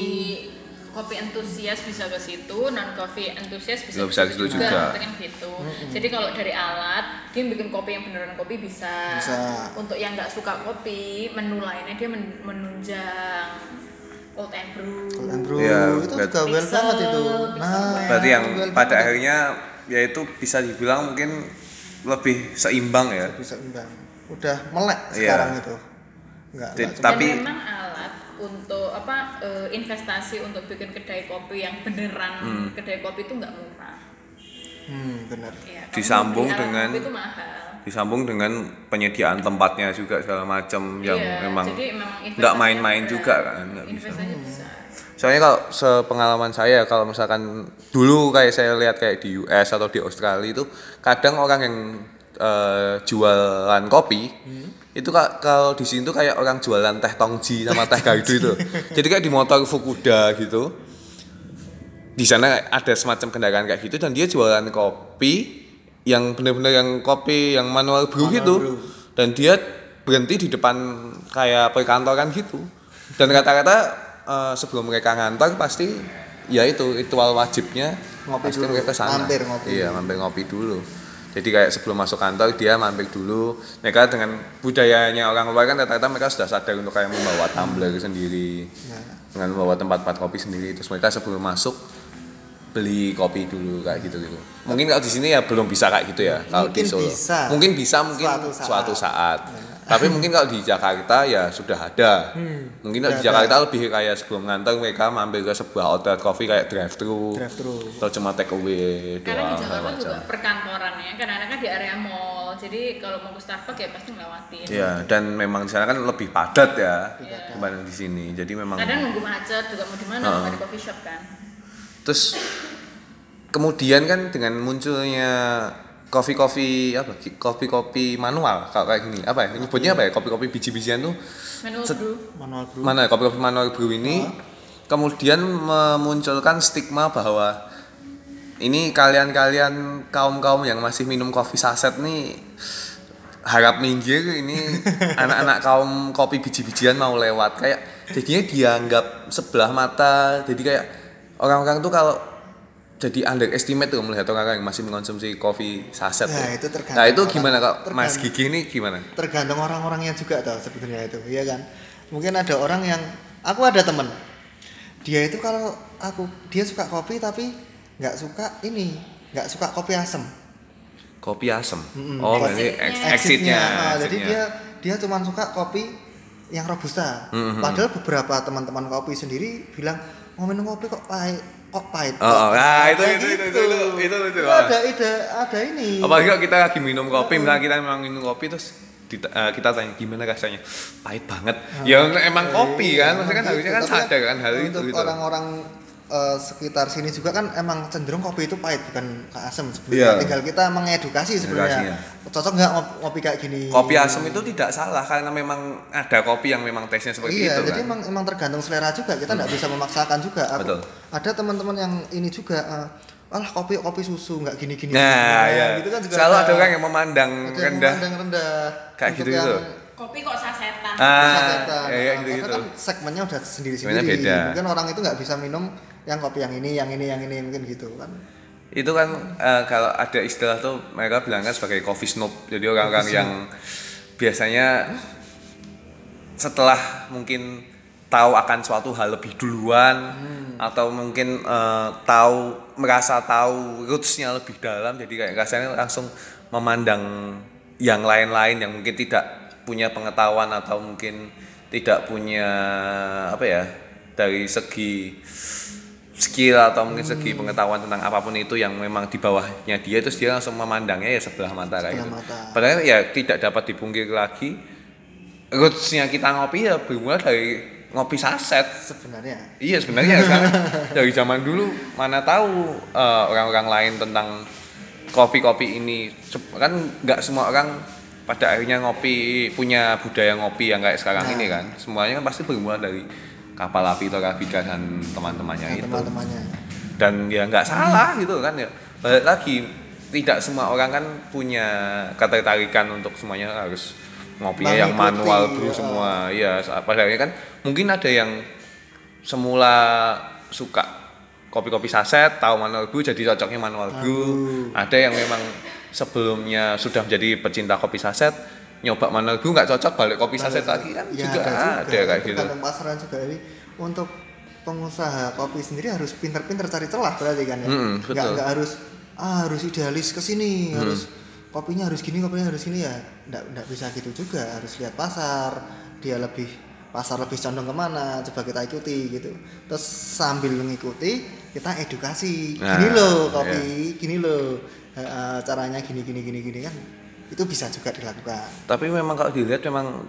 kopi entusias bisa ke situ, non kopi entusias bisa, Bisa ke situ juga. Kan gitu. Jadi kalau dari alat dia bikin kopi yang beneran kopi bisa. Bisa. Untuk yang nggak suka kopi, menu lainnya dia men- menunjang cold and brew. Cold and brew Iya, itu juga well banget itu nah. Berarti yang well pada akhirnya yaitu bisa dibilang mungkin lebih seimbang ya. bisa imbang udah melek Iya. sekarang itu enggak, enggak cuma- tapi- memang alat untuk apa eh, investasi untuk bikin kedai kopi yang beneran Hmm. kedai kopi itu nggak murah. hmm benar Ya, Disambung dengan- kopi itu mahal. Disambung dengan penyediaan tempatnya juga segala macam yang Iya, memang jadi memang nggak main-main juga kan, nggak bisa. Investasinya besar. Soalnya kalau sepengalaman saya kalau misalkan dulu kayak saya lihat kayak di US atau di Australia itu kadang orang yang eh, jualan kopi itu ka- kalau di sini tuh kayak orang jualan teh tongji sama teh gaidu itu. Jadi kayak di motor Fukuda gitu. Di sana ada semacam kendaraan kayak gitu dan dia jualan kopi yang benar-benar yang kopi yang manual brew gitu. Dan dia berhenti di depan kayak perkantoran gitu. Dan kata-kata eh, sebelum mereka ngantor pasti ya itu ritual wajibnya Ngopi pasti dulu, mereka sana. mampir ngopi. Iya, mampir ngopi dulu. Jadi kayak sebelum masuk kantor dia mampir dulu. Mereka dengan budayanya orang luar kan rata-rata mereka sudah sadar untuk kayak membawa tumbler sendiri. Dengan membawa tempat-tempat kopi sendiri. Terus mereka sebelum masuk beli kopi dulu kayak gitu gitu. Mungkin kalau di sini ya belum bisa kayak gitu ya kalau di Mungkin Solo. bisa. Mungkin bisa mungkin Suatu saat. suatu saat. Tapi mungkin kalau di Jakarta ya sudah ada. mungkin kalau di Jakarta lebih kayak sebelum ngantor mereka mampir ke sebuah outlet kopi kayak drive thru drive thru atau cuma take away Karena di doang Jakarta segala juga perkantoran ya, kadang-kadang kan di area mall. Jadi kalau mau ke Starbucks ya pasti ngelewatin. Iya, dan memang di sana kan lebih padat ya dibanding di sini. Jadi memang Kadang nunggu macet juga mau di mana, mau di coffee shop kan. terus kemudian kan dengan munculnya kopi-kopi apa? Kopi-kopi manual kalau kayak gini. Apa ya? Nyebutnya apa ya? Kopi-kopi biji-bijian tuh? Menu Set- brew. manual brew. Mana ya, kopi-kopi manual brew ini. Kemudian memunculkan stigma bahwa ini kalian-kalian kaum-kaum yang masih minum kopi saset nih harap minggir ini anak-anak kaum kopi biji-bijian mau lewat. Kayak jadinya dianggap sebelah mata. Jadi kayak orang-orang tuh kalau jadi underestimate tuh melihat orang-orang yang masih mengkonsumsi kopi saset Nah, tuh. itu tergantung nah itu orang- gimana kak Mas. Gigi ini gimana tergantung orang-orangnya juga tau sebetulnya itu iya kan mungkin ada orang yang aku ada temen dia itu kalau aku dia suka kopi tapi nggak suka ini nggak suka kopi asem kopi asem Mm-mm. oh berarti Exitnya. ex- exitnya Nah, jadi exitnya. dia dia cuma suka kopi yang robusta Mhm. padahal beberapa teman-teman kopi sendiri bilang mau minum kopi kok pahit kok pahit? Oh, oh, nah, itu- Kayak itu- itu- gitu. itu- itu- itu, Itu ah. ada ada ada ini. Apalagi kalau kita lagi minum kopi misalnya kita memang minum kopi terus dita- eh, kita tanya gimana rasanya? Pahit banget. Ya emang kopi kan maksudnya kan Gitu. harusnya kan sadar kan hal itu untuk gitu eh, sekitar sini juga kan emang cenderung kopi itu pahit bukan ke asam sebenarnya Iya. tinggal kita mengedukasi sebenarnya. cocok nggak ngopi, kayak gini? Kopi asem itu tidak salah karena memang ada kopi yang memang tesnya seperti iya itu jadi kan? emang emang tergantung selera juga. Kita nggak bisa memaksakan juga. Aku- Betul. ada teman-teman yang ini juga eh, alah kopi kopi susu nggak gini gini nah ya gitu kan juga selalu ada. orang yang memandang ada yang rendah. memandang rendah. Kayak gitu-gitu. yang Kopi kok sasetan. ah sasetan. ya, ya Nah, gitu gitu kan segmennya udah sendiri sendiri beda. mungkin orang itu nggak bisa minum yang kopi yang ini yang ini yang ini mungkin gitu kan. Itu kan eh, kalau ada istilah tuh mereka bilangkan sebagai coffee snob. Jadi orang-orang yang biasanya setelah mungkin tahu akan suatu hal lebih duluan atau mungkin eh, tahu merasa tahu rootsnya lebih dalam jadi kayak rasanya langsung memandang yang lain-lain yang mungkin tidak punya pengetahuan atau mungkin tidak punya apa ya dari segi skill atau mungkin segi pengetahuan tentang apa pun itu yang memang di bawahnya dia terus dia langsung memandangnya ya sebelah mata kayak gitu. mata. Padahal ya tidak dapat dipungkiri lagi rootsnya kita ngopi ya bermula dari ngopi saset. sebenarnya Iya sebenarnya sekarang dari zaman dulu mana tahu eh, orang-orang lain tentang kopi-kopi ini kan nggak semua orang pada akhirnya ngopi punya budaya ngopi yang kayak sekarang Nah. ini kan semuanya kan pasti bermula dari kapal api Torabika dan teman-temannya nah, itu. teman-temannya. Dan ya nggak salah gitu kan ya. Balik lagi tidak semua orang kan punya ketertarikan untuk semuanya harus ngopinya yang Mengikuti, manual brew ya. semua. Iya pada akhirnya kan. Mungkin ada yang semula suka kopi-kopi saset tahu manual brew jadi cocoknya manual brew. Ada yang memang sebelumnya sudah menjadi pecinta kopi saset nyoba manual brew nggak cocok balik kopi saset lagi kan Ya, juga ada, kayak gitu. Pasaran juga jadi untuk pengusaha kopi sendiri harus pinter-pinter cari celah berarti kan ya. Mm-mm, nggak betul. nggak harus ah harus idealis ke sini Hmm. harus kopinya harus gini kopinya harus gini ya. Nggak nggak bisa gitu juga harus lihat pasar dia lebih pasar lebih condong ke mana coba kita ikuti gitu. Terus sambil mengikuti kita edukasi. Nah, gini loh kopi gini loh caranya gini gini gini gini kan itu bisa juga dilakukan. Tapi memang kalau dilihat memang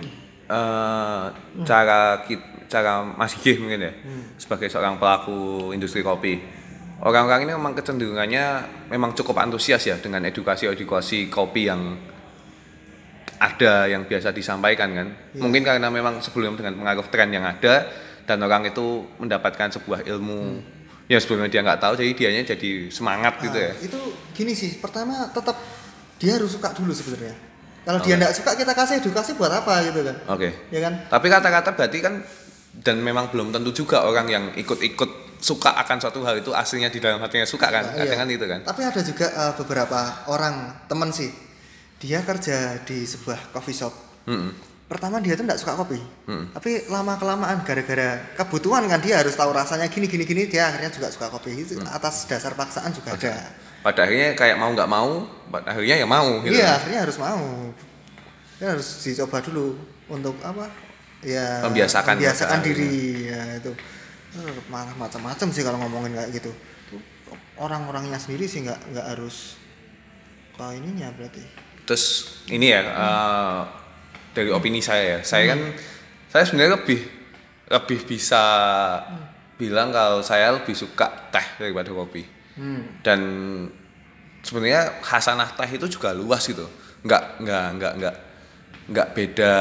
eh, cara kit- cara Mas Gih mungkin ya sebagai seorang pelaku industri kopi. Orang-orang ini memang kecenderungannya memang cukup antusias ya dengan edukasi-edukasi kopi yang ada yang biasa disampaikan kan. Mungkin karena memang sebelum dengan pengaruh tren yang ada dan orang itu mendapatkan sebuah ilmu yang sebelumnya dia nggak tahu jadi dianya jadi semangat gitu ya. Nah, itu gini sih pertama tetap dia harus suka dulu sebenarnya. Kalau dia nggak suka kita kasih edukasi buat apa gitu kan? Oke. Ya kan? Tapi kata-kata berarti kan dan memang belum tentu juga orang yang ikut-ikut suka akan suatu hal itu aslinya di dalam hatinya suka kan, Nah, iya. kan itu kan. tapi ada juga eh, beberapa orang temen sih. Dia kerja di sebuah coffee shop. Mm-mm. pertama dia tuh nggak suka kopi. Hmm. tapi lama kelamaan gara-gara kebutuhan kan dia harus tahu rasanya gini gini gini dia akhirnya juga suka kopi. Itu Hmm. atas dasar paksaan juga ada Pada akhirnya kayak mau nggak mau, pada akhirnya ya mau gitu. iya akhirnya harus mau. Dia harus dicoba dulu untuk apa? Ya Membiasakan membiasakan diri. ya itu. Eh, malah macam-macam sih kalau ngomongin kayak gitu. Orang-orangnya sendiri sih nggak nggak harus ke ininya berarti. Terus ini ya eh, dari opini saya ya, saya kan saya sebenarnya lebih lebih bisa bilang kalau saya lebih suka teh daripada kopi. hmm. dan sebenarnya hasanah teh itu juga luas gitu. Nggak nggak nggak nggak nggak beda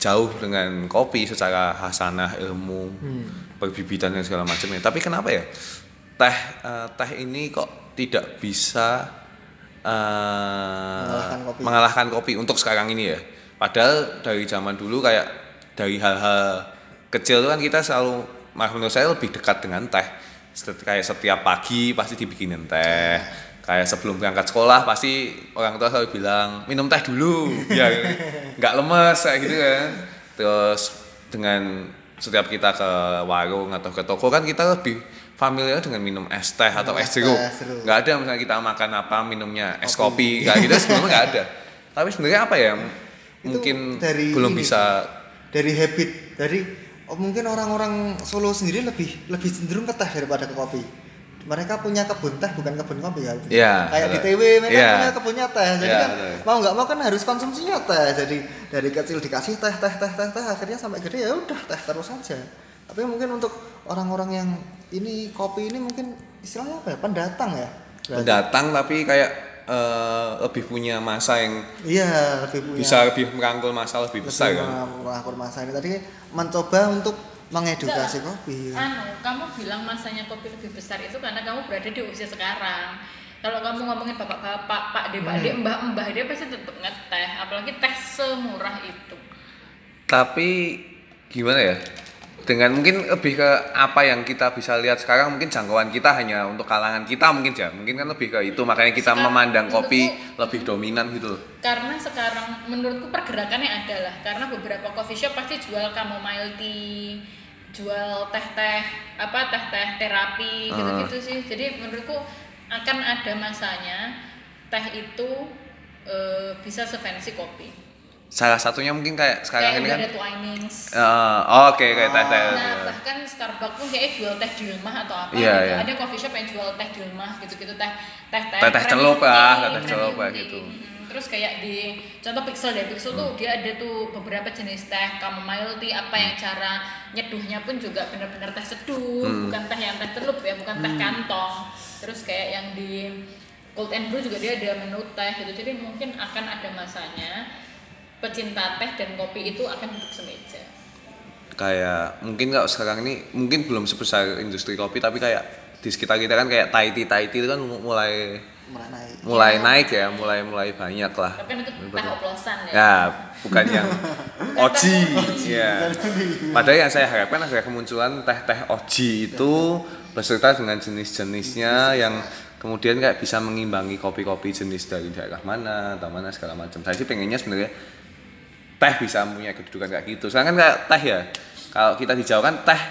jauh dengan kopi secara hasanah ilmu perbibitan dan segala macamnya. Tapi kenapa ya? Teh eh, teh ini kok tidak bisa eh, Mengalahkan kopi. mengalahkan kopi untuk sekarang ini ya? Padahal dari zaman dulu kayak dari hal-hal kecil itu kan kita selalu menurut saya lebih dekat dengan teh. Kayak setiap pagi pasti dibikinin teh kayak sebelum berangkat sekolah pasti orang tua selalu bilang minum teh dulu biar nggak lemes kayak gitu kan. Terus dengan setiap kita ke warung atau ke toko kan kita lebih familiar dengan minum es teh atau es jeruk. nggak ada misalnya kita makan apa minumnya es kopi. kayak gitu sebelumnya nggak ada. Tapi sebenarnya apa ya mungkin dari belum ini bisa dari habit dari oh, mungkin orang-orang Solo sendiri lebih lebih cenderung ke teh daripada ke kopi mereka punya kebun teh bukan kebun kopi ya. Iya, kayak di betul. TW mereka Iya. punya kebunnya teh. Jadi Iya, kan mau nggak mau kan harus konsumsinya teh. Jadi dari kecil dikasih teh teh teh teh teh akhirnya sampai gede ya udah teh terus aja. Tapi mungkin untuk orang-orang yang ini kopi ini mungkin istilahnya apa ya? Pendatang ya? Berarti. pendatang tapi kayak eh, lebih punya masa yang iya lebih punya. bisa lebih merangkul masa lebih besar lebih kan? merangkul masa ini. Tadi mencoba untuk mengedukasi Enggak. kopi Anu, kamu bilang masanya kopi lebih besar itu karena kamu berada di usia sekarang. Kalau kamu ngomongin bapak-bapak, pak de, pak de, mbah-mbah dia pasti tetap ngeteh, apalagi teh semurah itu. tapi gimana ya dengan mungkin lebih ke apa yang kita bisa lihat sekarang mungkin jangkauan kita hanya untuk kalangan kita mungkin ya mungkin kan lebih ke itu makanya kita Sekarang memandang kopi menurutku- lebih dominan gitu loh Karena sekarang menurutku pergerakannya adalah karena beberapa coffee shop pasti jual chamomile tea, jual teh-teh apa teh-teh terapi gitu-gitu sih. Jadi menurutku akan ada masanya teh itu eh, bisa sefancy kopi. salah satunya mungkin kayak sekarang Kayak ini kan ada Twinings. eh, oke kayak teh teh Nah, bahkan Starbucks pun kayak jual teh di rumah atau apa Iya, gitu. iya. Ada coffee shop yang jual teh di rumah gitu-gitu teh teh teh Teh-teh creamy celup lah, teh-teh creamy celup kayak gitu. Mm. Terus kayak di contoh pixel deh pixel tuh dia ada tuh beberapa jenis teh chamomile tea apa yang cara nyeduhnya pun juga benar-benar teh seduh bukan teh yang teh celup ya bukan teh kantong. Terus kayak yang di cold and brew juga dia ada menu teh gitu jadi mungkin akan ada masanya pecinta teh dan kopi itu akan duduk semeja. Kayak mungkin kalau sekarang ini mungkin belum sebesar industri kopi tapi kayak di sekitar kita kan kayak Thai tea Thai tea itu kan mulai mulai naik. Mulai Iya. naik ya mulai mulai banyak lah. Tapi kan itu teh oplosan ya? Ya bukan yang oji ya. Padahal yang saya harapkan adalah kemunculan teh-teh oji itu beserta dengan jenis-jenisnya yang kemudian kayak bisa mengimbangi kopi-kopi jenis dari daerah mana atau mana segala macam. Saya sih pengennya sebenarnya teh bisa punya kedudukan kayak gitu. Soalnya kan kayak teh ya kalau kita di Jawa kan teh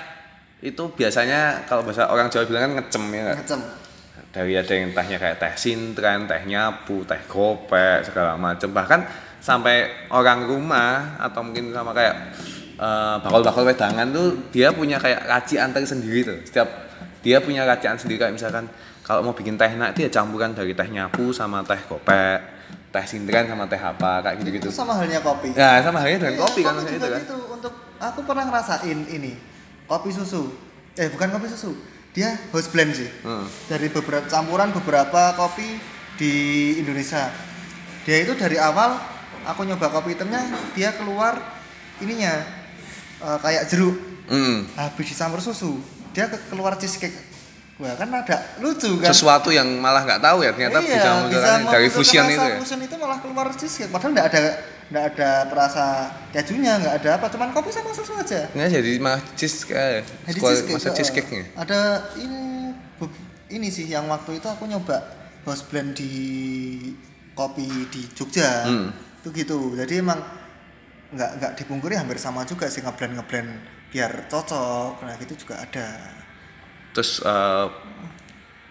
itu biasanya kalau bahasa orang Jawa bilang kan ngecem ya. Ngecem dari ada yang tehnya kayak teh sintren, teh nyapu, teh gopek segala macam bahkan sampai orang rumah atau mungkin sama kayak eh, bakal-bakal wedangan tuh dia punya kayak racian tersendiri tuh. Setiap dia punya racian sendiri. Kayak misalkan kalau mau bikin teh nak dia campuran dari teh nyapu sama teh gopek teh sintren sama teh apa kayak gitu-gitu. Itu sama halnya kopi. Nah sama halnya dengan Iya, kopi kan maksudnya itu kan. gitu. untuk aku pernah ngerasain ini kopi susu. Eh bukan kopi susu dia house blend sih. Hmm. dari beberapa campuran beberapa kopi di Indonesia. Dia itu dari awal aku nyoba kopi hitamnya dia keluar ininya eh, kayak jeruk. Hmm. habis dicampur susu dia ke- keluar cheesecake. Wah kan ada lucu kan? Sesuatu yang malah nggak tahu ya ternyata iya, bisa munculkan dari fusion itu ya? fusion itu malah keluar cheesecake. Padahal nggak ada nggak ada perasa kejunya nggak ada apa cuman kopi sama susu aja. Nggak jadi malah cheese kayak Jadi cheesecake, masa cheesecake nya ada ini ini sih yang waktu itu aku nyoba house blend di kopi di Jogja. Hmm. itu gitu. Jadi emang nggak nggak dipungkiri hampir sama juga sih ngeblend ngeblend biar cocok. Nah gitu juga ada. Terus eh,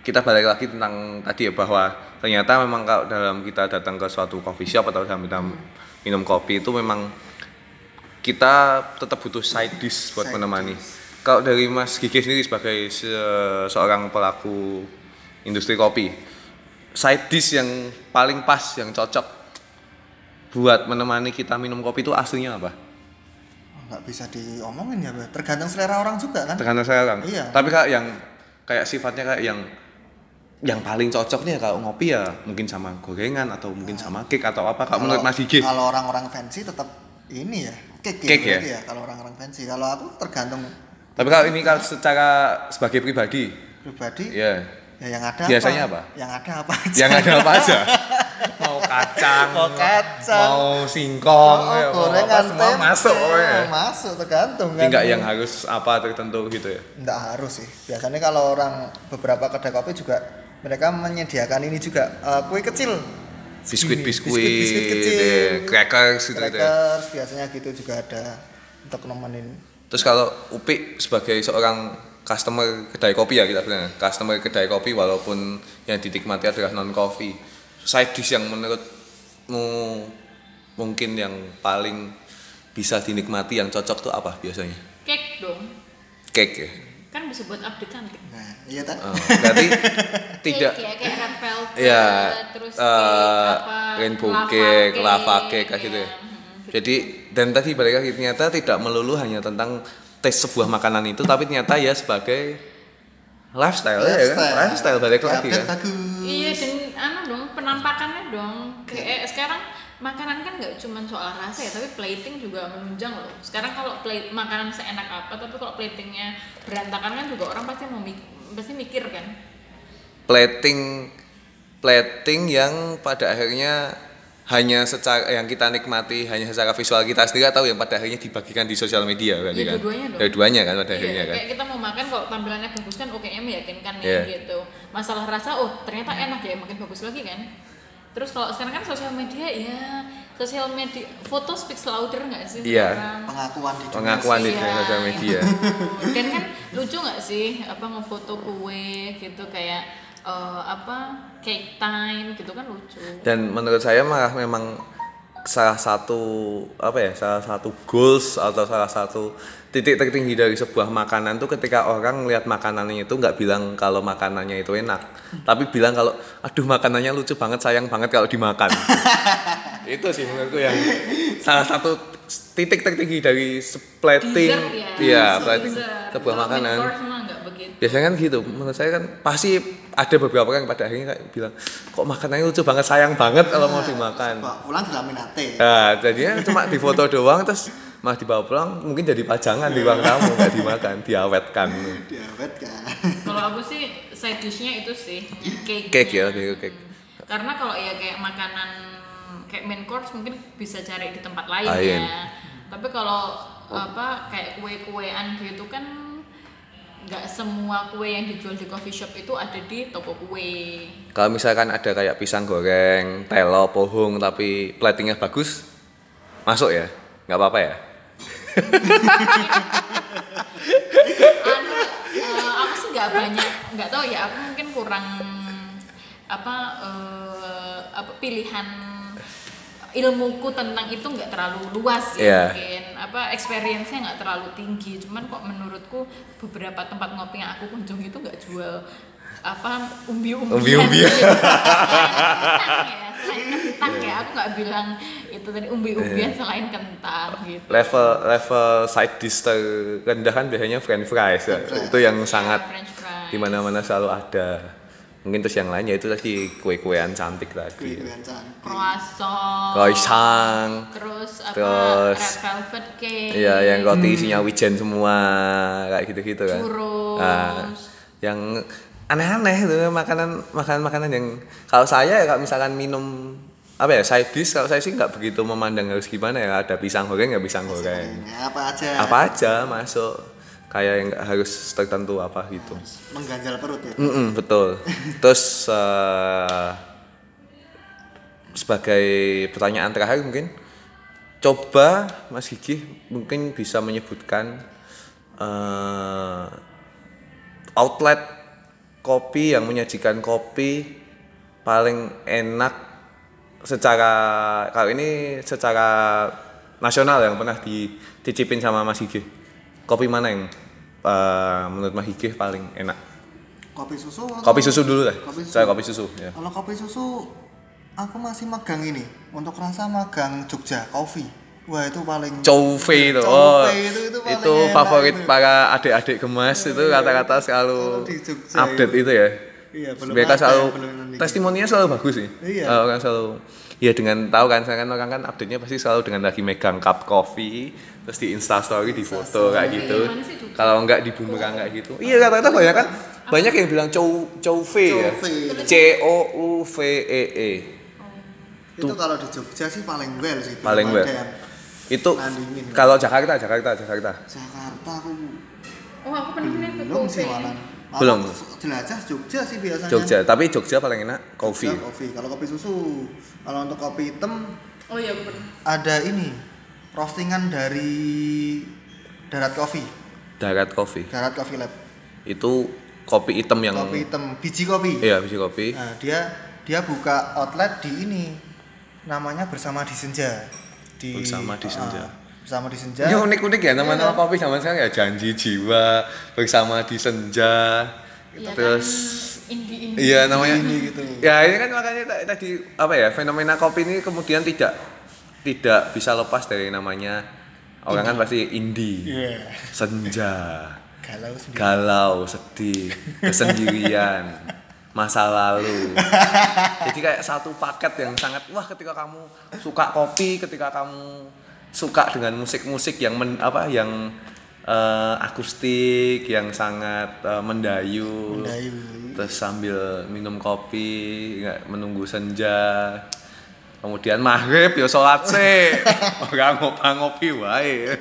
kita balik lagi tentang tadi ya bahwa ternyata memang kalau dalam kita datang ke suatu coffee shop atau dalam kita minum kopi itu memang kita tetap butuh side dish buat Side menemani. Kalau dari Mas Gigi sendiri sebagai se- seorang pelaku industri kopi, side dish yang paling pas, yang cocok buat menemani kita minum kopi itu aslinya apa? nggak bisa diomongin ya tergantung selera orang juga kan Tergantung saya orang. Iya. Tapi kayak yang kayak sifatnya kayak yang yang paling cocok nih kalau ngopi ya mungkin sama gorengan atau mungkin sama cake atau apa kalau menurut Mas Gigi. kalau orang-orang fancy tetap ini ya cake, Cake ya, ya? berarti kalau orang-orang fancy kalau aku tergantung Tapi kalau ini kalau secara sebagai pribadi, pribadi ya ya yang ada Biasanya apa? yang ada apa aja yang ada apa aja. mau kacang, Mau kacang. mau singkong, Oh, ya, mau gorengan apa, semua masuk pokoknya. masuk tergantung kan Enggak yang harus apa tertentu gitu ya. Nggak harus sih biasanya kalau orang beberapa kedai kopi juga mereka menyediakan ini juga eh, kue kecil. Biskuit Ini, biskuit, biskuit kecil. ya, crackers gitu, gitu crackers biasanya gitu juga ada untuk nemenin. Terus kalau Upi sebagai seorang customer kedai kopi ya kita bilang, customer kedai kopi walaupun yang dinikmati adalah non coffee, side dish yang menurutmu mungkin yang paling bisa dinikmati yang cocok tuh apa biasanya? cake dong. Cake ya. Kan bisa buat update cantik nah iya tak Oh, berarti tidak cake ya kayak red velvet ya terus eh, cake apa rainbow cake, lava cake kayak gitu ya. ya. Jadi dan tadi balik lagi ternyata tidak melulu hanya tentang tes sebuah makanan itu tapi ternyata ya sebagai lifestyle, ya kan? Lifestyle balik lagi Update kan. Iya dan anu dong penampakannya dong kayak sekarang makanan kan nggak cuma soal rasa ya tapi plating juga menunjang loh. Sekarang kalau plate makanan seenak apa tapi kalau platingnya berantakan kan juga orang pasti mau pasti mikir kan. Plating plating yang pada akhirnya hanya secara yang kita nikmati hanya secara visual kita sendiri atau yang pada akhirnya dibagikan di sosial media berarti Ya, kan? dua-duanya kan pada akhirnya Iya, kan. kayak kita mau makan kalau tampilannya bagus kan oke nya meyakinkan nih Iya. gitu. Masalah rasa oh ternyata enak ya makin bagus lagi kan. Terus kalau sekarang kan sosial media ya sosial media foto speaks louder nggak sih Iya. pengakuan di Pengakuan di Iya, sosial media. Dan kan lucu nggak sih apa ngefoto kue gitu kayak eh, apa cake time gitu kan lucu. Dan menurut saya malah memang salah satu apa ya salah satu goals atau salah satu titik tertinggi dari sebuah makanan tuh ketika orang lihat makanannya itu nggak bilang kalau makanannya itu enak tapi bilang kalau aduh makanannya lucu banget sayang banget kalau dimakan. Itu sih menurutku yang salah satu titik tertinggi dari plating ya. iya Dessert. plating sebuah Kalau makanan. biasanya kan gitu menurut saya kan pasti ada beberapa orang yang pada akhirnya kayak bilang kok makanannya lucu banget sayang banget kalau mau dimakan. Pak pulang dilaminate nah jadinya cuma difoto doang terus malah dibawa pulang mungkin jadi pajangan di ruang tamu nggak dimakan diawetkan diawet kan Kalau aku sih side dishnya itu sih cake. Cake ya, lebih ke cake. Karena kalau ya kayak makanan kayak main course mungkin bisa cari di tempat lain ya. Tapi kalau apa kayak kue-kuean gitu kan nggak semua kue yang dijual di coffee shop itu ada di toko kue. kalau misalkan ada kayak pisang goreng telo pohong tapi platingnya bagus masuk ya nggak apa-apa ya anu eh, aku sih nggak banyak nggak tahu ya aku mungkin kurang apa eh, apa pilihan ilmuku tentang itu nggak terlalu luas ya Iya. mungkin apa experience-nya nggak terlalu tinggi cuman kok menurutku beberapa tempat ngopi yang aku kunjungi itu nggak jual apa umbi-umbian Umbi-umbian. gitu. Kentang kentang ya aku nggak bilang itu tadi umbi-umbian selain kentang gitu level level side dish terendah kan biasanya french fries ya. itu yang sangat French fries. di mana-mana selalu ada mungkin terus yang lainnya itu tadi kue-kuean cantik tadi kue-kuean cantik croissant Croissant. terus apa Terus, red velvet cake Iya, yang roti isinya wijen semua kayak gitu-gitu kan. Churros. Nah, yang aneh-aneh itu makanan makanan makanan yang kalau saya ya kalau misalkan minum apa ya side dish kalau saya sih nggak begitu memandang harus gimana ya ada pisang goreng ya pisang goreng. Ya, apa aja. Apa aja masuk kayak yang nggak harus tertentu apa gitu. Mengganjal perut ya? Mm-mm, betul. Terus eh, sebagai pertanyaan terakhir mungkin coba Mas Gigi mungkin bisa menyebutkan eh, outlet kopi yang menyajikan kopi paling enak secara kalau ini secara nasional yang pernah dicicipin sama Mas Gigi kopi mana yang eh, menurut Mas Gigi paling enak? Kopi susu atau- kopi susu dulu lah. Kopi susu. saya kopi susu ya. Kalau kopi susu aku masih magang ini. Untuk rasa magang Jogja Coffee wah itu paling Cove itu. Cove Oh, itu, itu paling itu enak favorit itu. para adik-adik gemas itu kata-kata selalu update itu. itu ya. Iya, belum Mereka ada, selalu belum nanti. testimoninya selalu bagus sih. Iya. Orang selalu ya dengan tahu kan saya kan orang kan update-nya pasti selalu dengan lagi megang cup coffee terus di Insta story di foto kayak gitu. Iya? Kalau enggak di bumerang kayak gitu. Iya kata-kata banyak kan banyak yang bilang cow cove ya. Cove. C O U V E E. itu kalau di Jogja sih paling well sih Paling ada well. Itu kalau Jakarta, Jakarta, Jakarta. Jakarta aku oh aku pernah ke belum sih malah Malah Belum. jelajah Jogja sih biasanya Jogja, tapi Jogja paling enak coffee. Jogja kopi kalau kopi susu kalau untuk kopi hitam oh iya pernah ada ini roastingan dari Darat Coffee Darat Coffee. Darat Coffee Lab Itu kopi hitam yang kopi hitam biji kopi Iya, biji kopi. nah dia dia buka outlet di ini namanya bersama di senja di Bersama di Senja. Ah, bersama di senja Ini unik-unik ya nama-nama Iya. kopi zaman sekarang ya janji jiwa bersama di senja. Iya Terus kan indie indie iya namanya Ini gitu. Ya ini kan makanya ta- tadi apa ya fenomena kopi ini kemudian tidak tidak bisa lepas dari namanya orang kan pasti indie, Iya. senja, galau sendiri galau, sedih, kesendirian, masa lalu. Jadi kayak satu paket yang sangat wah ketika kamu suka kopi, ketika kamu suka dengan musik-musik yang men, apa yang eh, akustik, yang sangat eh, mendayu, Mendayu. terus sambil minum kopi, menunggu senja. Kemudian maghrib ya sholat sih, orang ngopang ngopi wae.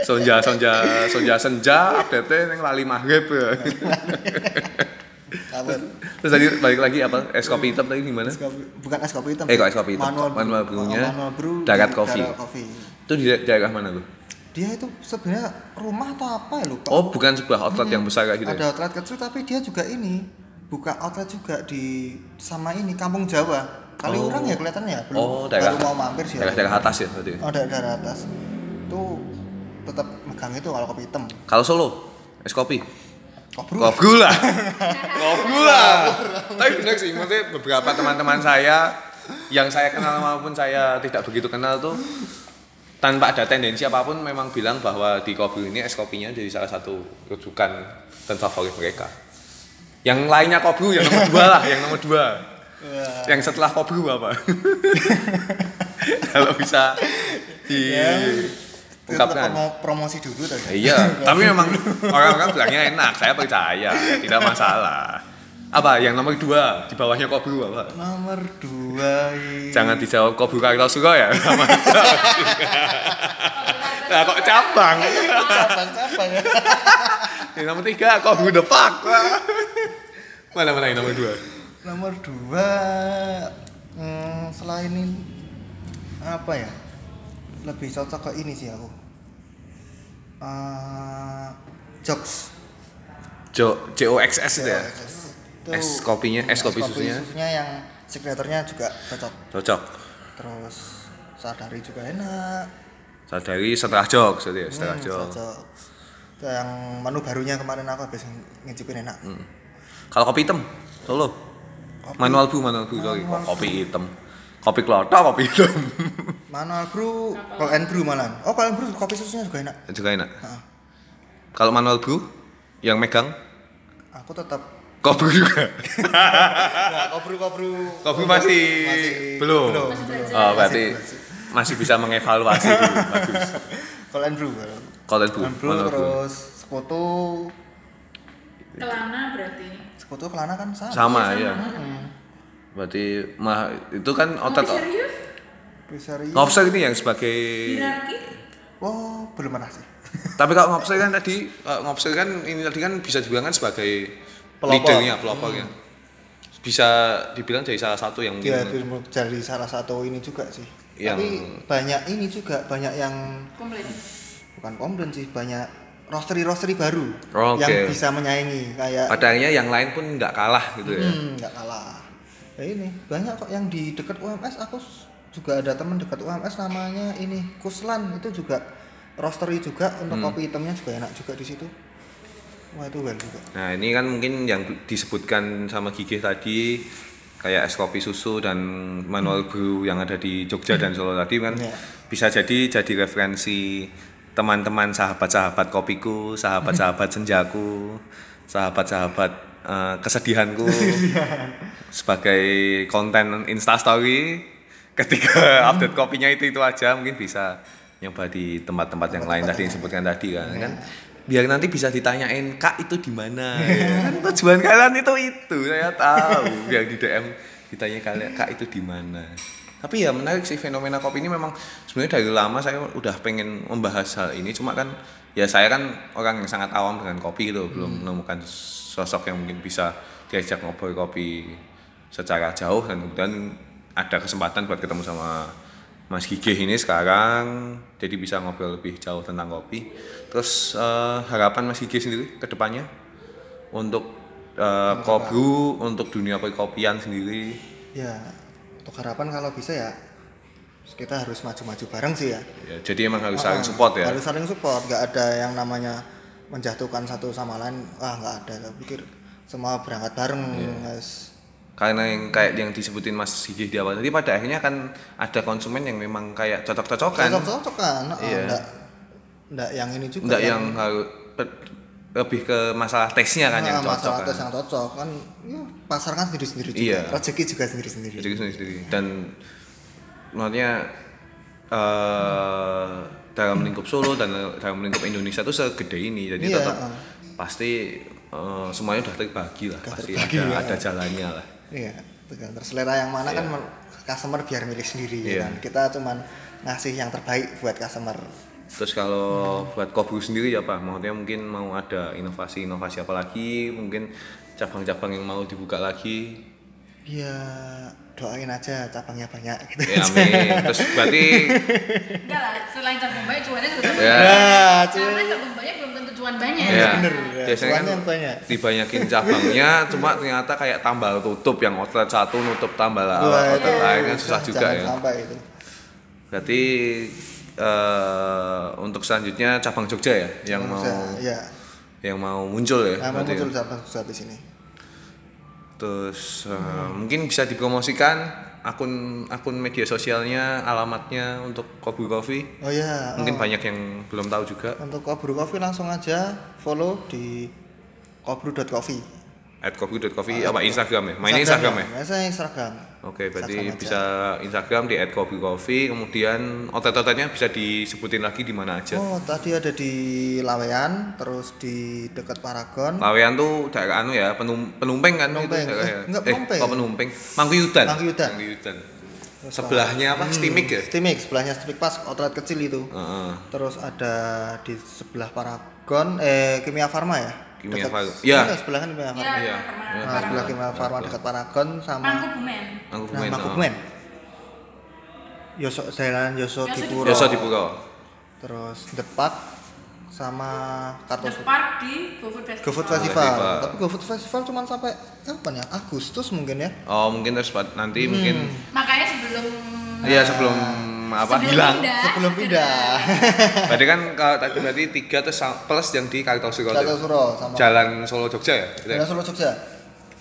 Sonja sonja senja, update neng lali maghrib ya. Terus tadi balik lagi apa? Es kopi hitam tadi gimana? Es kopi- bukan es kopi hitam Eh, kok es kopi hitam? manual, Manual brew. brew-nya Oh, manual brew Darat. Darat Coffee. Itu di da- daerah mana tuh? dia itu sebenarnya rumah atau apa ya lupa Oh, bukan sebuah outlet yang besar kayak gitu. ada ya? outlet kecil tapi dia juga ini buka outlet juga di sama ini Kampung Jawa kali orang ya kelihatannya ya belum Oh, daerah baru mau mampir sih daerah-daerah atas ya berarti. oh daerah, daerah atas itu tetap megang itu kalau kopi hitam Kalau Solo, es kopi. Kobru Kobru lah. Kobru lah. Tapi benar sih, maksudnya beberapa teman-teman saya yang saya kenal maupun saya tidak begitu kenal tuh tanpa ada tendensi apa pun memang bilang bahwa di Kobru ini es kopinya jadi salah satu rujukan dan favorit mereka. Yang lainnya Kobru yang nomor dua lah, yang nomor dua. Wah. Yang setelah Kobru apa? Kalau bisa di tetap ungkapkan. promo- promosi dulu tadi Iya, tapi memang orang-orang bilangnya enak, saya percaya, tidak masalah. Apa yang nomor dua di bawahnya Kobru apa? nomor dua i- Jangan dijawab Kobru Kartosuro ya. sama jawab juga. Nah, kok cabang? cabang cabang ya Yang nomor tiga Kobru Depak. Mana mana yang nomor dua? nomor dua hmm, selain ini apa ya lebih cocok ke ini sih aku Eh, jokes Jo C O X S itu ya. Es kopinya, es kopi susunya. yang signaturnya juga cocok Cocok. terus sadari juga enak Sadari setelah jok, jadi ya, setelah Hmm, jok. yang menu barunya kemarin aku habis ngicipin enak Hmm. Kalau kopi hitam, Solo. Manual brew, manual. Kok kopi hitam. Kopi klotok, kopi hitam. manual brew call and brew malah oh call and brew kopi susunya juga enak juga enak. Heeh. Kalau manual brew yang megang aku tetap Kobru juga. nah, kobru kobru Kobru masih, belum. belum Oh, berarti masih bisa mengevaluasi dulu. Bagus. call and brew Call and brew, brew manual brew. terus sekutu Kelana berarti. sekutu kelana kan sama Sama ya. Hmm. Berarti mah itu kan otot serius? Pisari ngopser ini yang sebagai Hierarki? oh belum pernah sih tapi kalau ngopser kan tadi ngopser kan ini tadi kan bisa dibilang kan sebagai Pelopor. leadernya pelopornya bisa dibilang jadi salah satu yang mungkin jadi salah satu ini juga sih Yang- tapi banyak ini juga banyak yang Komplain. bukan komplain sih banyak roastery roastery baru Oke. yang bisa menyaingi kayak pada akhirnya yang lain pun nggak kalah gitu ya hmm, nggak kalah ya ini banyak kok yang di dekat UMS aku juga ada teman dekat UMS namanya ini Kuslan. Itu juga roastery juga untuk Hmm. kopi hitamnya juga enak juga di situ. Wah itu well juga. Nah ini kan mungkin yang disebutkan sama Gigih tadi kayak es kopi susu dan manual brew yang ada di Jogja dan Solo tadi kan Iya. bisa jadi jadi referensi teman-teman sahabat-sahabat kopiku, sahabat-sahabat senjaku, sahabat-sahabat eh, kesedihanku sebagai konten instastory. Ketika update kopinya itu itu aja mungkin bisa nyoba di tempat-tempat yang lain tadi yang disebutkan tadi kan. Kan biar nanti bisa ditanyain kak itu di mana? Ya. kan tujuan kalian itu itu saya tahu. Biar di DM ditanya kalian kak itu di mana? Tapi ya menarik sih fenomena kopi ini memang sebenarnya dari lama saya udah pengen membahas hal ini. Cuma kan ya saya kan orang yang sangat awam dengan kopi gitu belum menemukan sosok yang mungkin bisa diajak ngobrol kopi secara jauh dan kemudian ada kesempatan buat ketemu sama Mas Gigih ini sekarang jadi bisa ngobrol lebih jauh tentang kopi. Terus eh, harapan Mas Gigih sendiri ke depannya untuk kobru, untuk dunia kopian sendiri. ya untuk harapan kalau bisa ya kita harus maju-maju bareng sih ya Ya, jadi emang harus Ah, saling support ya. harus saling support nggak ada yang namanya menjatuhkan satu sama lain wah nggak ada saya pikir semua berangkat bareng Iya. guys Karena yang kayak yang disebutin Mas Gigih di awal tadi pada akhirnya kan ada konsumen yang memang kayak cocok-cocokan. cocok-cocok kan Iya. enggak enggak yang ini juga Enggak yang harus pe- lebih ke masalah tesnya kan yang Ah, cocok masalah kan. tes yang cocok kan ya, pasar kan sendiri-sendiri juga Iya. rezeki juga sendiri-sendiri jadi sendiri sendiri dan maksudnya eh dalam lingkup Solo dan dalam lingkup Indonesia tuh segede ini. Jadi Iya, tetap ah. pasti eh, semuanya udah terbagi lah. Udah pasti terbagi, ada ya. ada jalannya lah. Iya tergantung selera yang mana kan mer- customer biar milih sendiri ya Iya. kan? Kita cuman ngasih yang terbaik buat customer. Terus kalau buat Kobru sendiri ya Pak? Maksudnya mungkin mau ada inovasi-inovasi apa lagi? Mungkin cabang-cabang yang mau dibuka lagi? Ya doain aja cabangnya banyak gitu Ya amin. Terus berarti enggak lah selain cabang banyak cuannya juga Ya. Nah, karena cabang banyak belum tentu cuan banyak ya, bener, ya. biasanya kan Cuannya yang banyak. dibanyakin cabangnya, cuma ternyata kayak tambal tutup yang outlet satu nutup tambal outlet itu lainnya susah juga jangan ya. sampai itu Berarti eh, untuk selanjutnya cabang Jogja ya yang mau Bisa, ya yang mau muncul ya. nah, mau ya. muncul cabang saat di sini Terus eh, mungkin bisa dipromosikan akun akun media sosialnya, alamatnya untuk Kobu Coffee. oh ya Mungkin oh. banyak yang belum tahu juga. untuk Kobru Coffee langsung aja follow di kobru.coffee At kobu.coffee apa Instagram ya? Mainnya Instagram ya? ya saya Instagram Oke, berarti Instagram aja. bisa Instagram di @kobucoffee, kemudian outlet-outletnya bisa disebutin lagi di mana aja. oh tadi ada di Lawean terus di dekat Paragon Lawean tuh daerah anu ya, penum, penumpeng kan Penumpeng. itu daerah ya? Eh, enggak, penumpeng. oh penumpeng. Mangkuyudan. Mangkuyudan. Mangkuyudan. Sebelahnya apa? Stimik ya? Stimik sebelahnya Stimik pas outlet kecil itu Heeh. terus ada di sebelah Paragon eh Kimia Farma ya Kimia Dekat- Farma. Ya. Iya, sebelah kan Kimia Farma Iya, nah, sebelah Kimia Farma dekat Paragon sama Mangku Bumen. Aku nah main. Makumen Yoso Jalan Yoso Yoso Dipuro Biasa di Puro. terus Depak sama The Kartos Park di GoFood Festival. GoFood Festival. Festival. Tapi GoFood Festival cuma sampai kapan ya? Agustus mungkin ya. Oh, mungkin terus nanti mungkin Makanya sebelum iya sebelum apa sebelum hilang. pindah, Sebelum pindah. Berarti kan kalau tadi berarti tiga terus plus yang di Kartosuro. Kartosuro sama Jalan Solo Jogja ya? Gitu ya? Jalan Solo Jogja.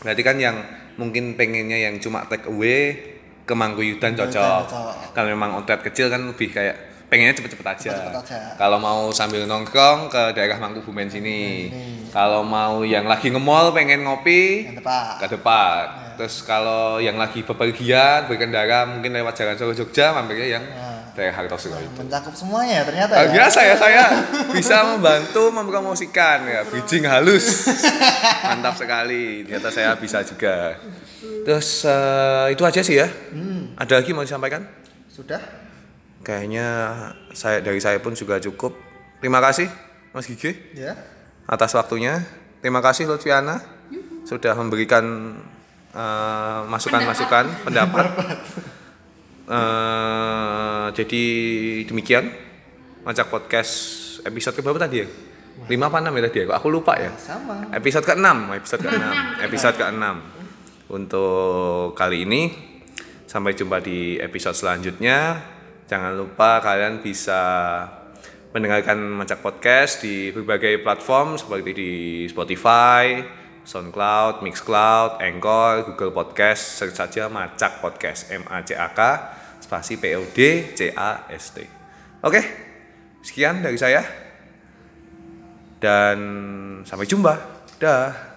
Berarti kan yang mungkin pengennya yang cuma take away ke Mangkuyudan cocok. cocok. Kalau memang outlet kecil kan lebih kayak pengennya cepet-cepet aja. Aja. Kalau mau sambil nongkrong ke daerah Mangkubumen sini. Kalau mau yang lagi nge-mall pengen ngopi Yang depan. ke depan. Terus kalau yang lagi bepergian berkendara mungkin lewat jalan Solo Jogja mampirnya yang daerah Kartosuro itu. Mencakup semuanya ya ternyata ya. biasa ya saya bisa membantu mempromosikan ya. Bridging halus. Mantap sekali. Ternyata saya bisa juga. Terus eh, itu aja sih ya. Ada lagi mau disampaikan? Sudah? kayaknya saya dari saya pun juga cukup. Terima kasih Mas Gigi Ya. atas waktunya. Terima kasih Lutfiana sudah memberikan eh, masukan-masukan pendapat Eh, jadi demikian Macak Podcast episode keberapa tadi ya? 5 apa 6 ya tadi ya? Aku lupa ya. Sama. Episode ke-6, episode ke-6, episode ke-6. Untuk kali ini sampai jumpa di episode selanjutnya. Jangan lupa kalian bisa mendengarkan Macak Podcast di berbagai platform seperti di Spotify, SoundCloud, Mixcloud, Anchor, Google Podcast, search saja Macak Podcast, M A C A K spasi P O D C A S T. Oke. Sekian dari saya. Dan sampai jumpa. Dah.